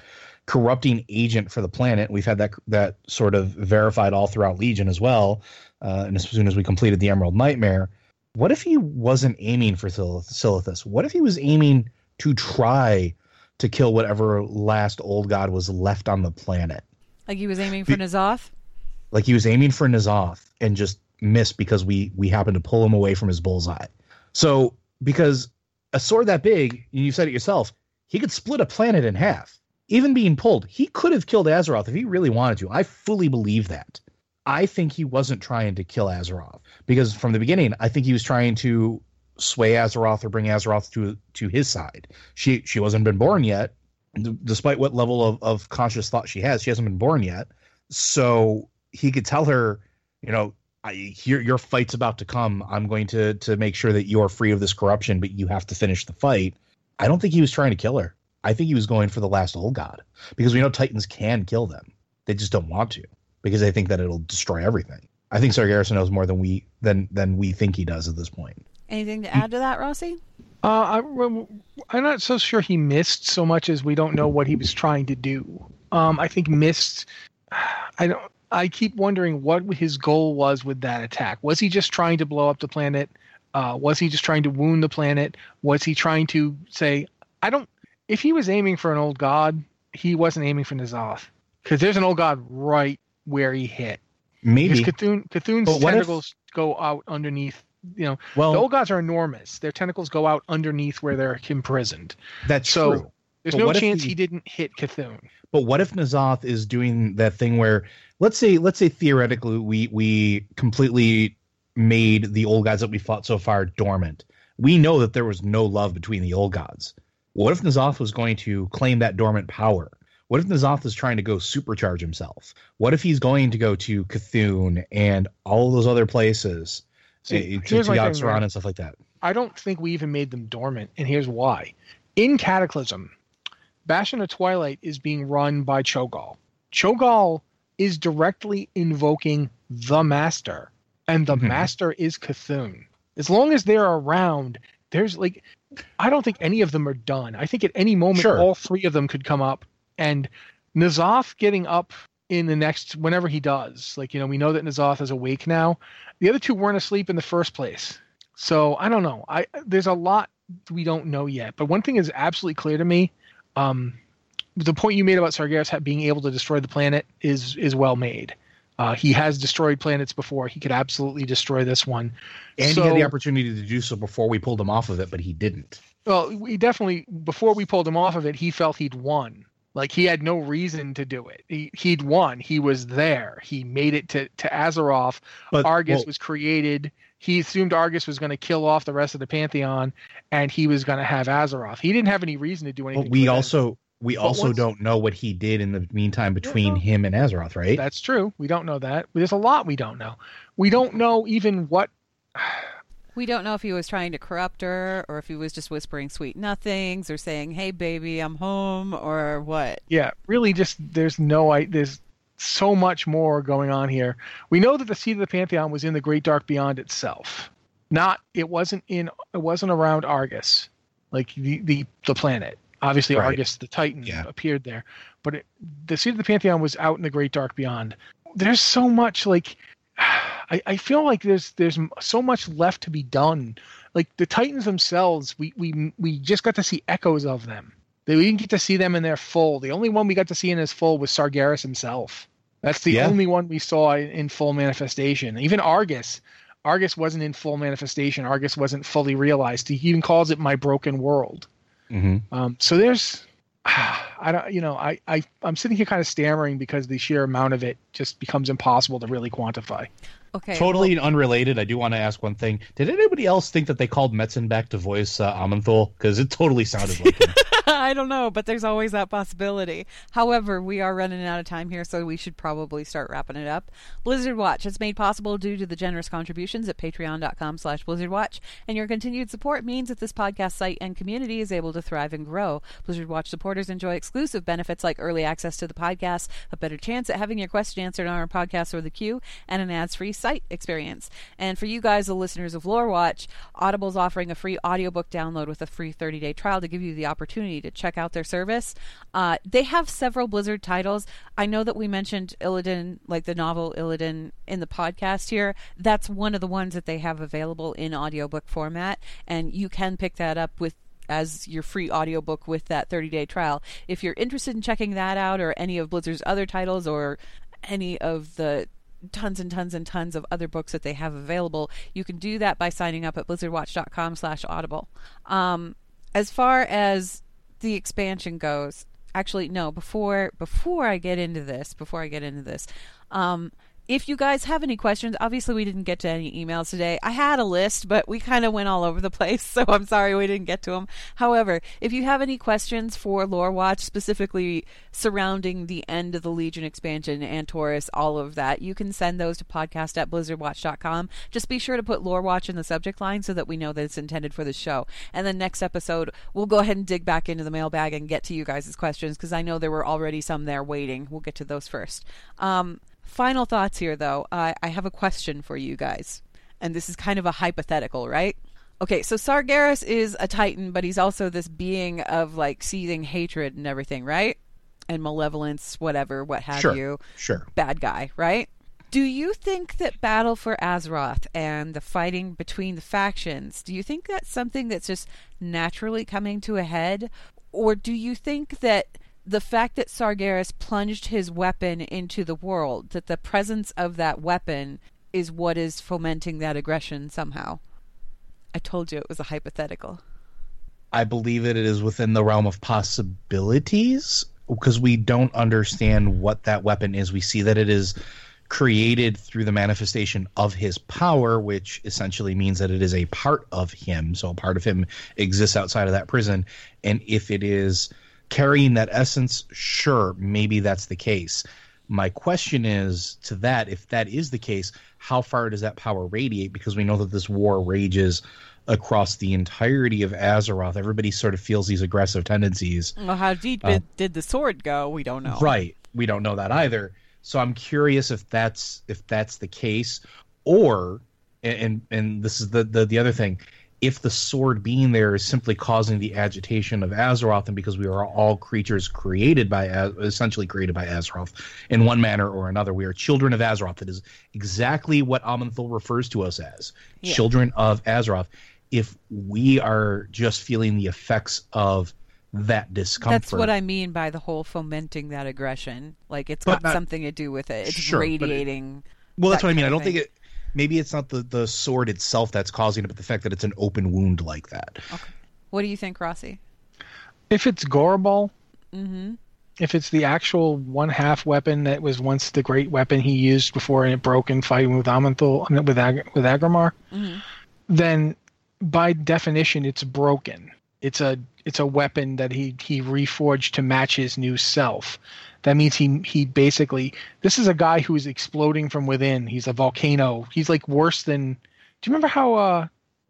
Speaker 3: corrupting agent for the planet. We've had that that sort of verified all throughout Legion as well. Uh, and as soon as we completed the Emerald Nightmare, what if he wasn't aiming for Silithus? What if he was aiming to try to kill whatever last old god was left on the planet?
Speaker 1: Like he was aiming for
Speaker 3: Be-
Speaker 1: N'Zoth.
Speaker 3: Like he was aiming for N'Zoth and just missed because we we happened to pull him away from his bullseye. So because a sword that big, you said it yourself, he could split a planet in half. Even being pulled, he could have killed Azeroth if he really wanted to. I fully believe that. I think he wasn't trying to kill Azeroth because from the beginning, I think he was trying to sway Azeroth or bring Azeroth to to his side. She she wasn't been born yet, d- despite what level of, of conscious thought she has. She hasn't been born yet, so he could tell her, you know, I hear your fight's about to come. I'm going to to make sure that you're free of this corruption, but you have to finish the fight. I don't think he was trying to kill her. I think he was going for the last old god because we know Titans can kill them. They just don't want to because they think that it'll destroy everything. I think Sargeras knows more than we than than we think he does at this point.
Speaker 1: Anything to add to that, Rossi?
Speaker 2: Uh, I I'm not so sure he missed so much as we don't know what he was trying to do. Um, I think missed. I don't. I keep wondering what his goal was with that attack. Was he just trying to blow up the planet? Uh, was he just trying to wound the planet? Was he trying to say, I don't. If he was aiming for an old god, he wasn't aiming for N'Zoth because there's an old god right where he hit.
Speaker 3: Maybe.
Speaker 2: Because Cthulhu, Cthulhu's
Speaker 3: what if-
Speaker 2: tentacles go out underneath. You know,
Speaker 3: Well,
Speaker 2: the old gods are enormous. Their tentacles go out underneath where they're imprisoned.
Speaker 3: that's
Speaker 2: so-
Speaker 3: true.
Speaker 2: There's
Speaker 3: But
Speaker 2: no chance
Speaker 3: he-
Speaker 2: he didn't hit Cthulhu.
Speaker 3: But what if N'Zoth is doing that thing where let's say let's say theoretically we we completely made the old gods that we fought so far dormant. We know that there was no love between the old gods. What if N'Zoth was going to claim that dormant power? What if N'Zoth is trying to go supercharge himself? What if he's going to go to Cthulhu and all of those other places,
Speaker 2: See,
Speaker 3: eh, to, to Yogg-Saron
Speaker 2: right?
Speaker 3: and stuff like that?
Speaker 2: I don't think we even made them dormant, and here's why. In Cataclysm, Bastion of Twilight is being run by Cho'Gall. Cho'Gall is directly invoking the Master, and the
Speaker 3: Mhm.
Speaker 2: Master is Cthulhu. As long as they're around, there's like, I don't think any of them are done. I think at any moment,
Speaker 3: Sure.
Speaker 2: all three of them could come up, and N'Zoth getting up in the next, whenever he does, like, you know, we know that N'Zoth is awake now. The other two weren't asleep in the first place. So I don't know. I there's a lot we don't know yet. But one thing is absolutely clear to me. Um, the point you made about Sargeras being able to destroy the planet is is well made. Uh, he has destroyed planets before. He could absolutely destroy this one.
Speaker 3: And he had the opportunity to do so before we pulled him off of it, but he didn't.
Speaker 2: Well, we definitely before we pulled him off of it, he felt he'd won. Like he had no reason to do it. He, he'd won. He was there. He made it to to Azeroth.
Speaker 3: But
Speaker 2: Argus
Speaker 3: well,
Speaker 2: was created. He assumed Argus was going to kill off the rest of the pantheon, and he was going to have Azeroth. He didn't have any reason to do anything.
Speaker 3: But we also We
Speaker 2: But
Speaker 3: also
Speaker 2: once-
Speaker 3: don't know what he did in the meantime between
Speaker 2: no.
Speaker 3: him and Azeroth, right?
Speaker 2: That's true. We don't know that. There's a lot we don't know. We don't know even what.
Speaker 1: We don't know if he was trying to corrupt her or if he was just whispering sweet nothings or saying, "Hey, baby, I'm home," or what.
Speaker 2: Yeah, really, just there's no. I there's so much more going on here. We know that the seat of the pantheon was in the Great Dark Beyond itself. Not. It wasn't in. It wasn't around Argus, like the the the planet. Obviously,
Speaker 3: Right.
Speaker 2: Argus, the Titan,
Speaker 3: Yeah.
Speaker 2: appeared there, but it, the seat of the pantheon was out in the Great Dark Beyond. There's so much like. I, I feel like there's there's so much left to be done. Like the Titans themselves, we we we just got to see echoes of them. They, we didn't get to see them in their full. The only one we got to see in his full was Sargeras himself. That's the
Speaker 3: Yeah.
Speaker 2: only one we saw in, in full manifestation. Even Argus, Argus wasn't in full manifestation. Argus wasn't fully realized. He even calls it my broken world.
Speaker 3: Hmm
Speaker 2: Um, so there's, I don't, you know, I, I, I'm sitting here kind of stammering because the sheer amount of it just becomes impossible to really quantify.
Speaker 1: Okay.
Speaker 3: Totally unrelated. I do want to ask one thing. Did anybody else think that they called Metzen back to voice uh, Aman'Thul? Because it totally sounded like him.
Speaker 1: I don't know, but there's always that possibility. However, we are running out of time here, so we should probably start wrapping it up. Blizzard Watch is made possible due to the generous contributions at patreon.com slash blizzardwatch, and your continued support means that this podcast site and community is able to thrive and grow. Blizzard Watch supporters enjoy exclusive benefits like early access to the podcast, a better chance at having your question answered on our podcast or the queue, and an ads-free site experience. And for you guys, the listeners of Lore Watch, Audible's offering a free audiobook download with a free 30-day trial to give you the opportunity to check out their service. Uh, they have several Blizzard titles. I know that we mentioned Illidan, like the novel Illidan, in the podcast here. That's one of the ones that they have available in audiobook format, and you can pick that up with as your free audiobook with that 30-day trial. If you're interested in checking that out or any of Blizzard's other titles or any of the tons and tons and tons of other books that they have available, you can do that by signing up at blizzardwatch.com slash audible. Um, as far as the expansion goes, actually no, before before I get into this, before I get into this, um, if you guys have any questions, obviously we didn't get to any emails today. I had a list, but we kind of went all over the place, so I'm sorry we didn't get to them. However, if you have any questions for Lore Watch, specifically surrounding the end of the Legion expansion and Antorus, all of that, you can send those to podcast at blizzardwatch.com. Just be sure to put Lore Watch in the subject line so that we know that it's intended for the show. And then next episode, we'll go ahead and dig back into the mailbag and get to you guys' questions because I know there were already some there waiting. We'll get to those first. Um, Final thoughts here, though. I I have a question for you guys, and this is kind of a hypothetical, right? Okay, so Sargeras is a Titan, but he's also this being of like seething hatred and everything, right? And malevolence, whatever, what have
Speaker 3: Sure.
Speaker 1: you.
Speaker 3: Sure.
Speaker 1: Bad guy, right? Do you think that Battle for Azeroth and the fighting between the factions, do you think that's something that's just naturally coming to a head? Or do you think that the fact that Sargeras plunged his weapon into the world, that the presence of that weapon is what is fomenting that aggression somehow? I told you it was a hypothetical.
Speaker 3: I believe that it is within the realm of possibilities because we don't understand what that weapon is. We see that it is created through the manifestation of his power, which essentially means that it is a part of him. So a part of him exists outside of that prison. And if it is carrying that essence, sure, maybe that's the case. My question is to that if that is the case, how far does that power radiate? Because we know that this war rages across the entirety of Azeroth. Everybody sort of feels these aggressive tendencies.
Speaker 1: Well, how deep
Speaker 3: Uh,
Speaker 1: did the sword go? We don't know.
Speaker 3: Right. We don't know that either. So I'm curious if that's if that's the case, or and and this is the the, the other thing, if the sword being there is simply causing the agitation of Azeroth, and because we are all creatures created by essentially created by Azeroth in one manner or another, we are children of Azeroth. That is exactly what Aman'Thul refers to us as,
Speaker 1: Yeah.
Speaker 3: children of Azeroth. If we are just feeling the effects of that discomfort,
Speaker 1: That's what I mean by the whole fomenting that aggression. Like it's
Speaker 3: But
Speaker 1: got
Speaker 3: not-
Speaker 1: something to do with it. It's
Speaker 3: Sure, but it-
Speaker 1: radiating.
Speaker 3: Well, that's
Speaker 1: that
Speaker 3: what I mean. I don't think it. Maybe it's not the the sword itself that's causing it, but the fact that it's an open wound like that.
Speaker 1: What do you think, Rossi?
Speaker 2: If it's Gorribal,
Speaker 1: Mm-hmm.
Speaker 2: if it's the actual one half weapon that was once the great weapon he used before and it broke in fighting with Aman'Thul with Ag- with Aggramar,
Speaker 1: Mm-hmm.
Speaker 2: then by definition it's broken. It's a it's a weapon that he he reforged to match his new self. That means he he basically this is a guy who is exploding from within. He's a volcano. He's like worse than. Do you remember how uh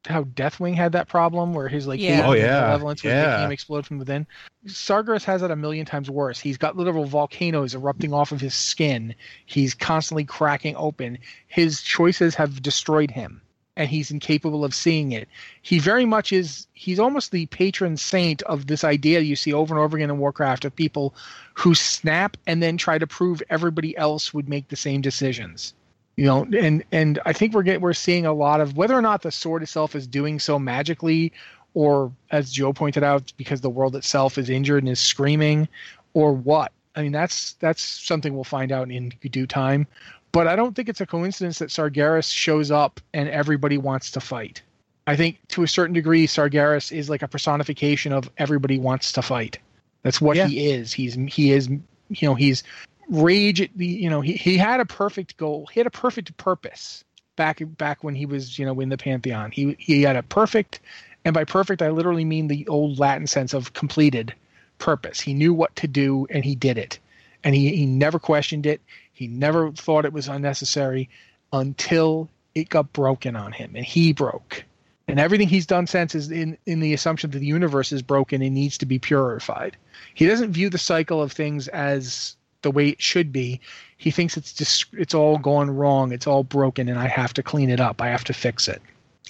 Speaker 2: how Deathwing had that problem where his like
Speaker 1: Yeah.
Speaker 3: Oh, yeah.
Speaker 2: malevolence was
Speaker 3: Yeah.
Speaker 2: making him explode from within. Sargeras has it a million times worse. He's got literal volcanoes erupting off of his skin. He's constantly cracking open. His choices have destroyed him, and he's incapable of seeing it. He very much is. He's almost the patron saint of this idea you see over and over again in Warcraft of people who snap and then try to prove everybody else would make the same decisions you know and and i think we're getting we're seeing a lot of whether or not the sword itself is doing so magically or as joe pointed out because the world itself is injured and is screaming or what i mean that's that's something we'll find out in due time but i don't think it's a coincidence that sargeras shows up and everybody wants to fight. I think to a certain degree sargeras is like a personification of everybody wants to fight. That's what
Speaker 3: Yeah.
Speaker 2: he is. He's he is you know he's rage at the you know he, he had a perfect goal. He had a perfect purpose back back when he was you know in the pantheon. He he had a perfect and by perfect i literally mean the old latin sense of completed purpose. He knew what to do and he did it. And he, he never questioned it he never thought it was unnecessary until it got broken on him and he broke and everything he's done since is in in the assumption that the universe is broken and needs to be purified he doesn't view the cycle of things as the way it should be. He thinks it's just it's all gone wrong. It's all broken, and I have to clean it up. I have to fix it.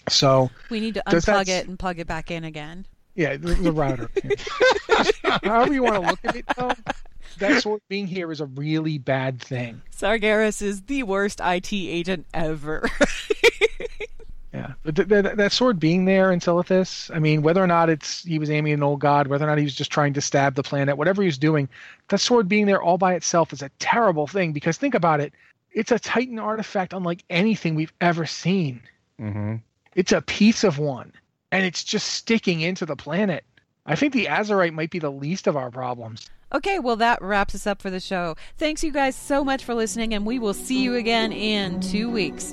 Speaker 2: So
Speaker 1: We need to unplug it and plug it back in again.
Speaker 2: yeah, the, the router. However you want to look at it, though, that sort of being here is a really bad thing.
Speaker 1: Sargeras is the worst IT agent ever.
Speaker 2: Yeah, but th- th- that sword being there in Silithus, I mean, whether or not it's he was aiming an old god, whether or not he was just trying to stab the planet, whatever he was doing, that sword being there all by itself is a terrible thing. Because think about it, it's a Titan artifact unlike anything we've ever seen.
Speaker 3: Mm-hmm.
Speaker 2: It's a piece of one, and it's just sticking into the planet. I think the Azerite might be the least of our problems.
Speaker 1: Okay, well, that wraps us up for the show. Thanks, you guys, so much for listening, and we will see you again in two weeks.